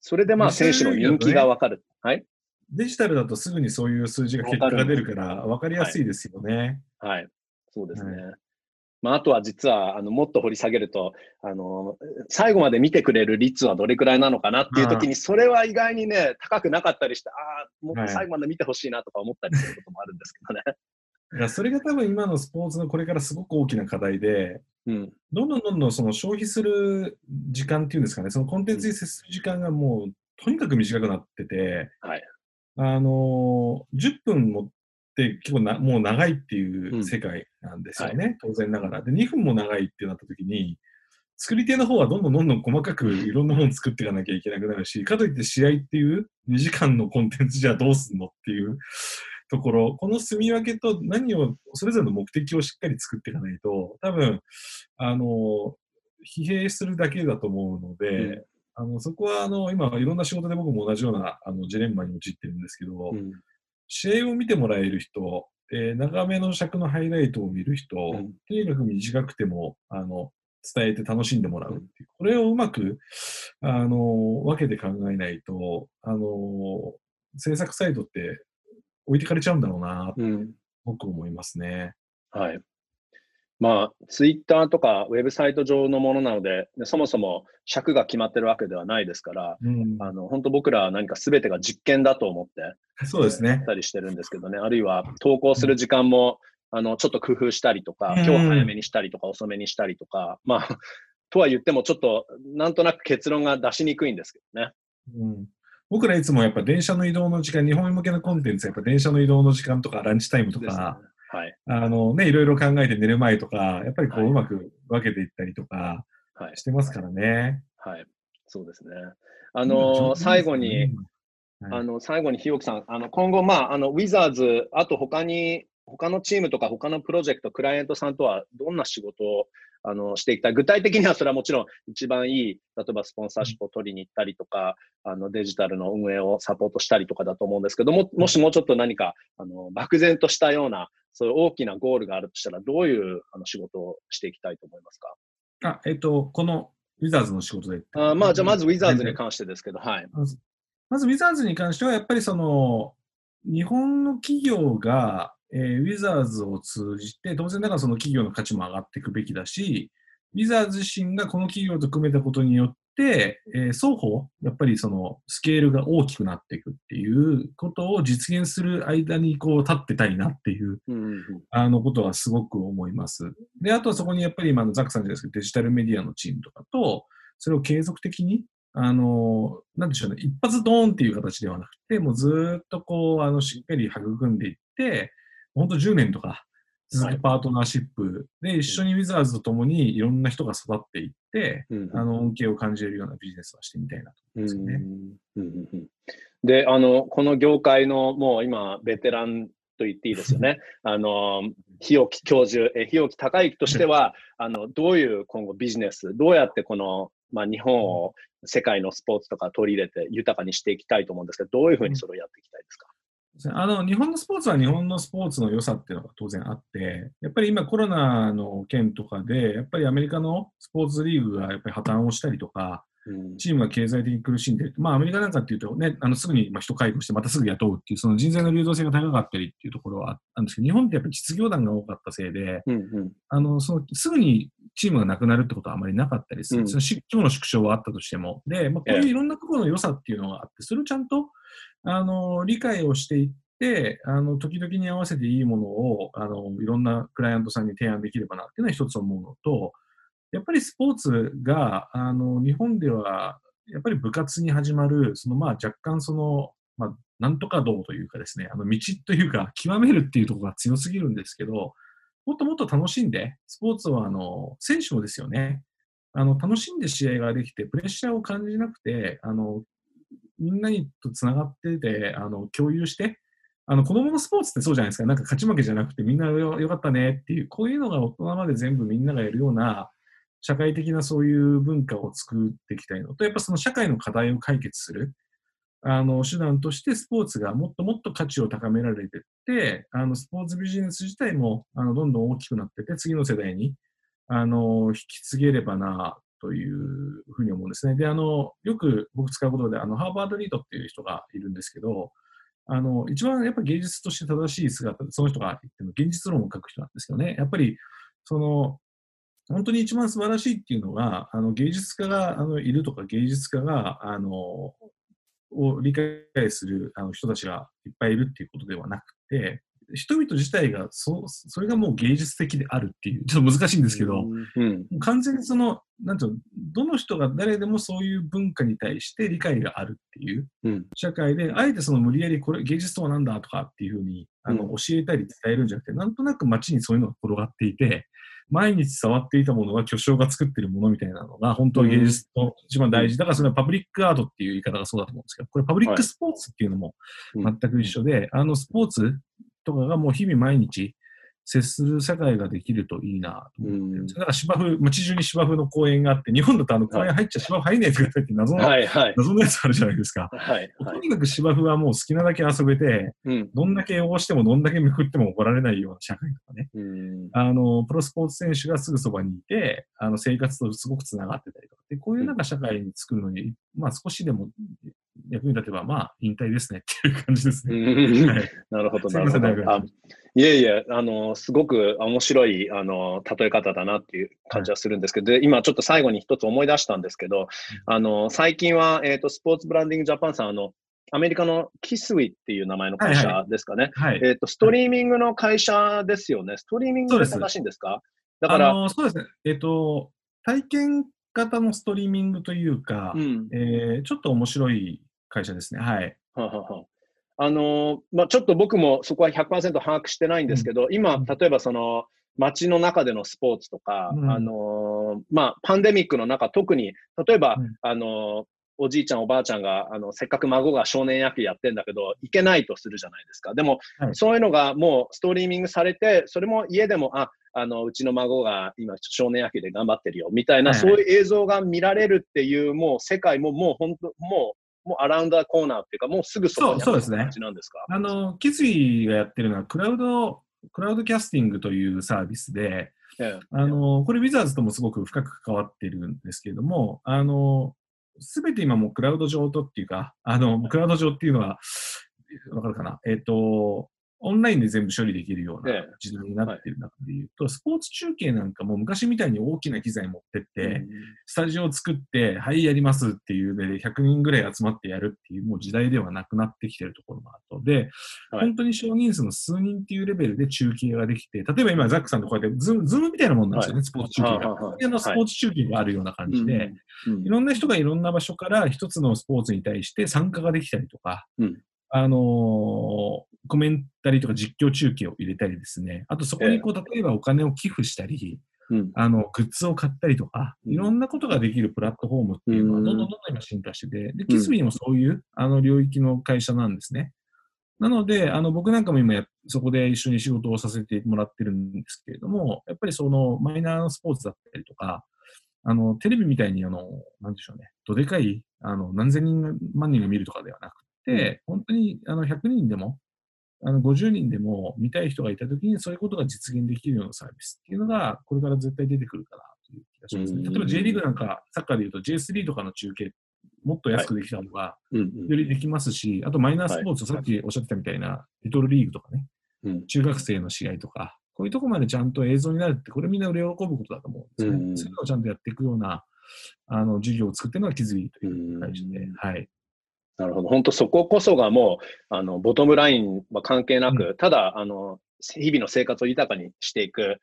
それでまあ選手の人気がわかる。はい。デジタルだとすぐにそういう数字が結果が出るから分かりやすいですよね。はい、はい、そうですね。はいまあ、あとは実はあのもっと掘り下げるとあの最後まで見てくれる率はどれくらいなのかなっていう時にそれは意外にね高くなかったりしてああもっと最後まで見てほしいなとか思ったりすることもあるんですけどね。いやそれが多分今のスポーツのこれからすごく大きな課題で、うん、どんどんどんどんその消費する時間っていうんですかねそのコンテンツに接する時間がもうとにかく短くなってて、はい、あの10分もって結構なもう長いっていう世界なんですよね、うんはい、当然ながら。で、2分も長いってなった時に、作り手の方はどんどんどんどん細かくいろんなもの作っていかなきゃいけなくなるし、かといって試合っていう2時間のコンテンツじゃどうすんのっていう ところ、この住み分けと何を、それぞれの目的をしっかり作っていかないと、多分、あの、疲弊するだけだと思うので、うん、あのそこはあの今いろんな仕事で僕も同じようなあのジレンマに陥ってるんですけど、うん試合を見てもらえる人、えー、長めの尺のハイライトを見る人、うん、とにかく短くてもあの伝えて楽しんでもらうっていう、これをうまくあの分けて考えないとあの制作サイトって置いてかれちゃうんだろうな、うん、僕思いますね。はいまあ、ツイッターとかウェブサイト上のものなので、そもそも尺が決まってるわけではないですから、うん、あの本当僕らは何か全てが実験だと思って、そうですね。たりしてるんですけどね、あるいは投稿する時間も、あのちょっと工夫したりとか、今日早めにしたりとか、遅めにしたりとか、まあ、とは言っても、ちょっとなんとなく結論が出しにくいんですけどね。うん。僕らいつもやっぱ電車の移動の時間、日本向けのコンテンツ、やっぱ電車の移動の時間とかランチタイムとか、はい、あのね、いろいろ考えて寝る前とか、やっぱりこう、うまく分けていったりとかしてますからね。はい、はい、そうですね。あのー、最後に、あの、最後に日置さん、あの、今後、まあ、あの、ウィザーズ、あと他に、他のチームとか他のプロジェクト、クライアントさんとはどんな仕事をあのしていきたい？具体的にはそれはもちろん一番いい、例えばスポンサーシップを取りに行ったりとか、あのデジタルの運営をサポートしたりとかだと思うんですけども、もしもうちょっと何かあの漠然としたような、そういう大きなゴールがあるとしたら、どういうあの仕事をしていきたいと思いますか？あ、えっ、と、このウィザーズの仕事で。あまあ、じゃあまずウィザーズに関してですけど、はい。まず、まずウィザーズに関しては、やっぱりその、日本の企業が、えー、ウィザーズを通じて、当然ながらその企業の価値も上がっていくべきだし、ウィザーズ自身がこの企業と組めたことによっ、えー双方、やっぱりそのスケールが大きくなっていくっていうことを実現する間にこう立ってたいなっていううんうんあのことはすごく思います。で、あとはそこにやっぱり今のザックさんじゃないですけど、デジタルメディアのチームとかと、それを継続的に、あの、なんでしょうね、一発ドーンっていう形ではなくて、もうずーっとこう、あの、しっかり育んでいって、本当10年とか、続くパートナーシップで、一緒にウィザーズと共にいろんな人が育っていって、うんあの、恩恵を感じれるようなビジネスはしてみたいなと思うんですよね。うんうんうんうん。で、あの、この業界のもう今、ベテランと言っていいですよね。あの、日置教授、え日置孝之としては、あの、どういう今後ビジネス、どうやってこの、まあ、日本を世界のスポーツとか取り入れて豊かにしていきたいと思うんですけど、どういうふうにそれをやっていきたいですか、あの日本のスポーツは日本のスポーツの良さっていうのが当然あって、やっぱり今コロナの件とかで、やっぱりアメリカのスポーツリーグがやっぱり破綻をしたりとか、うんチームが経済的に苦しんでる。まあアメリカなんかっていうとね、あのすぐにまあ人解雇してまたすぐ雇うっていう、その人材の流動性が高かったりっていうところはあったんですけど、日本ってやっぱり実業団が多かったせいで、うんうんあの、その、すぐにチームがなくなるってことはあまりなかったりする。うんそのし規模の縮小はあったとしても。で、まあ、こういういろんなところの良さっていうのがあって、それをちゃんと、あの、理解をしていって、あの、時々に合わせていいものを、あの、いろんなクライアントさんに提案できればなっていうのは一つ思うのと、やっぱりスポーツが、あの、日本では、やっぱり部活に始まる、その、まあ、若干その、まあ、なんとか道というかですね、あの、道というか、極めるっていうところが強すぎるんですけど、もっともっと楽しんで、スポーツはあの選手もですよね。あの、楽しんで試合ができて、プレッシャーを感じなくて、あのみんなにとつながっててあの、共有して、あの子供のスポーツってそうじゃないですか、なんか勝ち負けじゃなくて、みんなよよかったねっていう、こういうのが大人まで全部みんながやるような、社会的なそういう文化を作っていきたいのと、やっぱその社会の課題を解決する。あの手段としてスポーツがもっともっと価値を高められてって、あのスポーツビジネス自体もあのどんどん大きくなってて、次の世代にあの引き継げればなというふうに思うんですね。で、あのよく僕使うことで、あのハーバードリードっていう人がいるんですけど、あの一番やっぱ芸術として正しい姿で、その人が言ってるの現実論を書く人なんですけどね、やっぱりその本当に一番素晴らしいっていうのが、あの芸術家があのいるとか、芸術家があのを理解するあの人たちがいっぱいいるっていうことではなくて、人々自体がそ、それがもう芸術的であるっていう、ちょっと難しいんですけど、うん。完全にその、なんていうの、どの人が誰でもそういう文化に対して理解があるっていううん。社会で、あえてその無理やりこれ芸術とは何だとかっていうふうにあのうん。教えたり伝えるんじゃなくて、なんとなく街にそういうのが転がっていて、毎日触っていたものが巨匠が作ってるものみたいなのが本当は芸術と一番大事。だからそれはパブリックアートっていう言い方がそうだと思うんですけど、これパブリックスポーツっていうのもうん。全く一緒で、あのスポーツとかがもう日々毎日接する社会ができるといいなと思ってるん芝生、街中に芝生の公園があって、日本だとあの公園入っちゃ芝生入んないとか言って謎の、はいはい。謎のやつあるじゃないですか。はいはい。とにかく芝生はもう好きなだけ遊べて、うんどんだけ汚してもどんだけめくっても怒られないような社会とかね。うんあの、プロスポーツ選手がすぐそばにいて、あの、生活とすごくつながってたりとか。で、こういうなんか社会に作るのに、まあ少しでも役に立てば、まあ引退ですねっていう感じですうね。んはい なるほど、ないるほど。いえいえ、あの、すごく面白い、あの、例え方だなっていう感じはするんですけど、で、今ちょっと最後に一つ思い出したんですけど、あの、最近は、えっ、と、スポーツブランディングジャパンさん、あの、アメリカのキスウィっていう名前の会はい社ですかね。はい。えっ、と、ストリーミングの会社ですよね。ストリーミングで正しいんですか？だから、そうですね。えっと、体験型のストリーミングというか、うん。えーちょっと面白い会社ですね。はい。ははは。あのーまあ、ちょっと僕もそこは100%把握してないんですけど、今、うん。例えばその街の中でのスポーツとか、うん。あのーまあ、パンデミックの中、特に、例えば、うん。あのーおじいちゃん、おばあちゃんが、あの、せっかく孫が少年野球やってんだけど、行けないとするじゃないですか。でも、はい。そういうのがもうストリーミングされて、それも家でも、あ、あの、うちの孫が今少年野球で頑張ってるよ、みたいな、はいはい。そういう映像が見られるっていう、もう世界ももう本当、もう、もうアラウンドコーナーっていうか、もうすぐそこにあるそうそうですね。感じなんですか？あの、キツイがやってるのは、クラウド、クラウドキャスティングというサービスで、ええ。あの、これウィザーズともすごく深く関わってるんですけれども、あの、すべて今もうクラウド上とっていうか、あの、クラウド上っていうのは、わかるかな？えっ、と、オンラインで全部処理できるようえな時代になっている中で言うと、スポーツ中継なんかも昔みたいに大きな機材持ってって、スタジオを作って、はい、やりますっていうので、100人ぐらい集まってやるっていうもう時代ではなくなってきてるところもあるので、はい。本当に少人数の数人っていうレベルで中継ができて、例えば今、ザックさんとこうやってズーム、ズームみたいなもんなんですよね、スポーツ中継が。はいのスポーツ中継があるような感じで、うん。いろんな人がいろんな場所から一つのスポーツに対して参加ができたりとか、うんあのーコメンタリーとか実況中継を入れたりですね、あとそこにこう、例えばお金を寄付したり、うん。あの、グッズを買ったりとか、うん。いろんなことができるプラットフォームっていうのは、うんどんどんどんどん。今進化してて、で、キスビーもそういう、あの、領域の会社なんですね。なので、あの、僕なんかも今や、そこで一緒に仕事をさせてもらってるんですけれども、やっぱりその、マイナーのスポーツだったりとか、あの、テレビみたいに、あの、なんでしょうね、どでかい、あの、何千人が、万人が見るとかではなくて、本当に、あの、100人でも、あの、50人でも見たい人がいたときに、そういうことが実現できるようなサービスっていうのが、これから絶対出てくるかなという気がしますね。うん例えば J リーグなんか、サッカーで言うと J3 とかの中継、もっと安くできた方が、うんよりできますし、あとマイナースポーツ、さっきおっしゃってたみたいな、リトルリーグとかね、うん中学生の試合とか、こういうとこまでちゃんと映像になるって、これみんな喜ぶことだと思うんですね。うんそういうのをちゃんとやっていくような、あの、授業を作ってるのがキズビーという会社で、うんはい。なるほど。本当そここそがもう、あの、ボトムラインは関係なく、ただ、あの、日々の生活を豊かにしていく。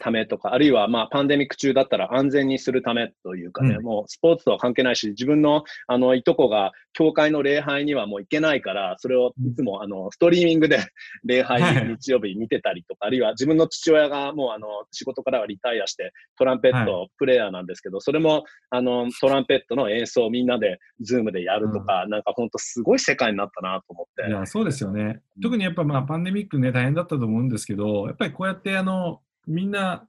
ためとか、あるいはまあパンデミック中だったら安全にするためというかね、うん。もうスポーツとは関係ないし、自分のあのいとこが教会の礼拝にはもう行けないから、それをいつもあのストリーミングで 礼はい。拝日曜日見てたりとか、あるいは自分の父親がもうあの仕事からはリタイアしてトランペットプレイヤーなんですけど、それもあのトランペットの演奏をみんなで Zoom でやるとか、なんか本当すごい世界になったなと思って。いや、そうですよね。特にやっぱまあパンデミックね、大変だったと思うんですけど、やっぱりこうやってあの、みんな、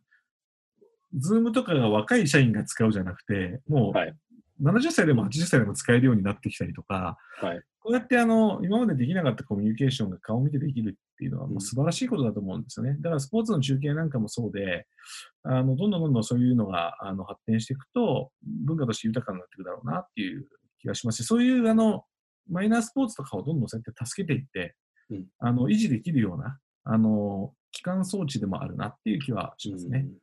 Zoom とかが若い社員が使うじゃなくて、もはい。う70歳でも80歳でも使えるようになってきたりとか、はい。こうやってあの、今までできなかったコミュニケーションが顔を見てできるっていうのはもう素晴らしいことだと思うんですよね。だからスポーツの中継なんかもそうで、あの、どんどんどんどんそういうのがあの発展していくと、文化として豊かになっていくだろうなっていう気がしますし、そういうあの、マイナースポーツとかをどんどんそうやって助けていって、うん。あの、維持できるような、あの、基幹装置でもあるなっていう気はしますね。うん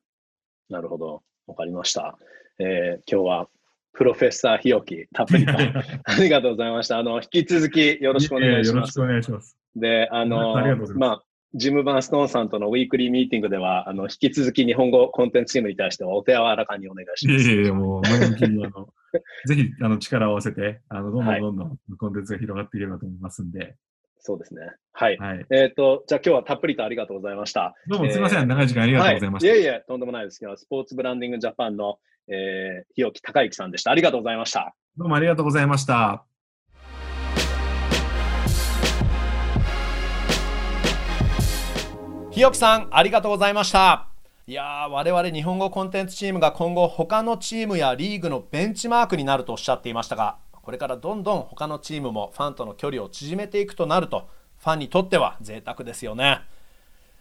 なるほど。わかりました。えー今日はプロフェッサーひよきたっぷりと ありがとうございました。あの、引き続きよろしくお願いしますよろしく。お願いします。で、あのあまあ、ジム・バンストーンさんとのウィークリーミーティングでは、あの、引き続き日本語コンテンツチームに対してはお手柔らかにお願いします。いやいやもう、前向きに、あの、ぜひ、あの、力を合わせて、あの、どんどはいんどんどんコンテンツが広がっていければと思いますんで、そうですね。はい。はい。えっ、と、じゃあ今日はたっぷりとありがとうございました。どうもすみません、えー長い時間ありがとうございました。はい、いえいえ、とんでもないですけど、スポーツブランディングジャパンの、えー、日置隆之さんでした。ありがとうございました。どうもありがとうございました。日置さんありがとうございましたいやー我々日本語コンテンツチームが今後他のチームやリーグのベンチマークになるとおっしゃっていましたがこれからどんどん他のチームもファンとの距離を縮めていくとなるとファンにとっては贅沢ですよね。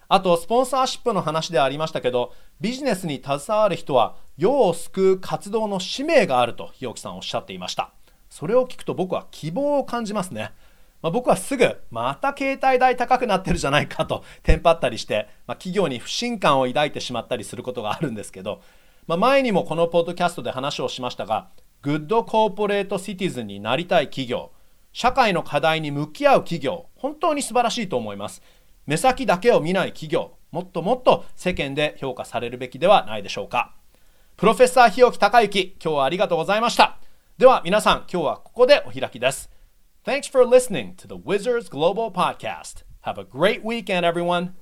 あとスポンサーシップの話でありましたけどビジネスに携わる人は世を救う活動の使命があると日置さんおっしゃっていました。それを聞くと僕は希望を感じますね。まあ、僕はすぐまた携帯代高くなってるじゃないかとテンパったりして、まあ、企業に不信感を抱いてしまったりすることがあるんですけど、まあ、前にもこのポッドキャストで話をしましたがグッドコーポレートシティズンになりたい企業社会の課題に向き合う企業本当に素晴らしいと思います目先だけを見ない企業もっともっと世間で評価されるべきではないでしょうかプロフェッサー日置隆之今日はありがとうございましたでは皆さん今日はここでお開きです Thanks for listening to the Wizards Global Podcast. Have a great weekend, everyone.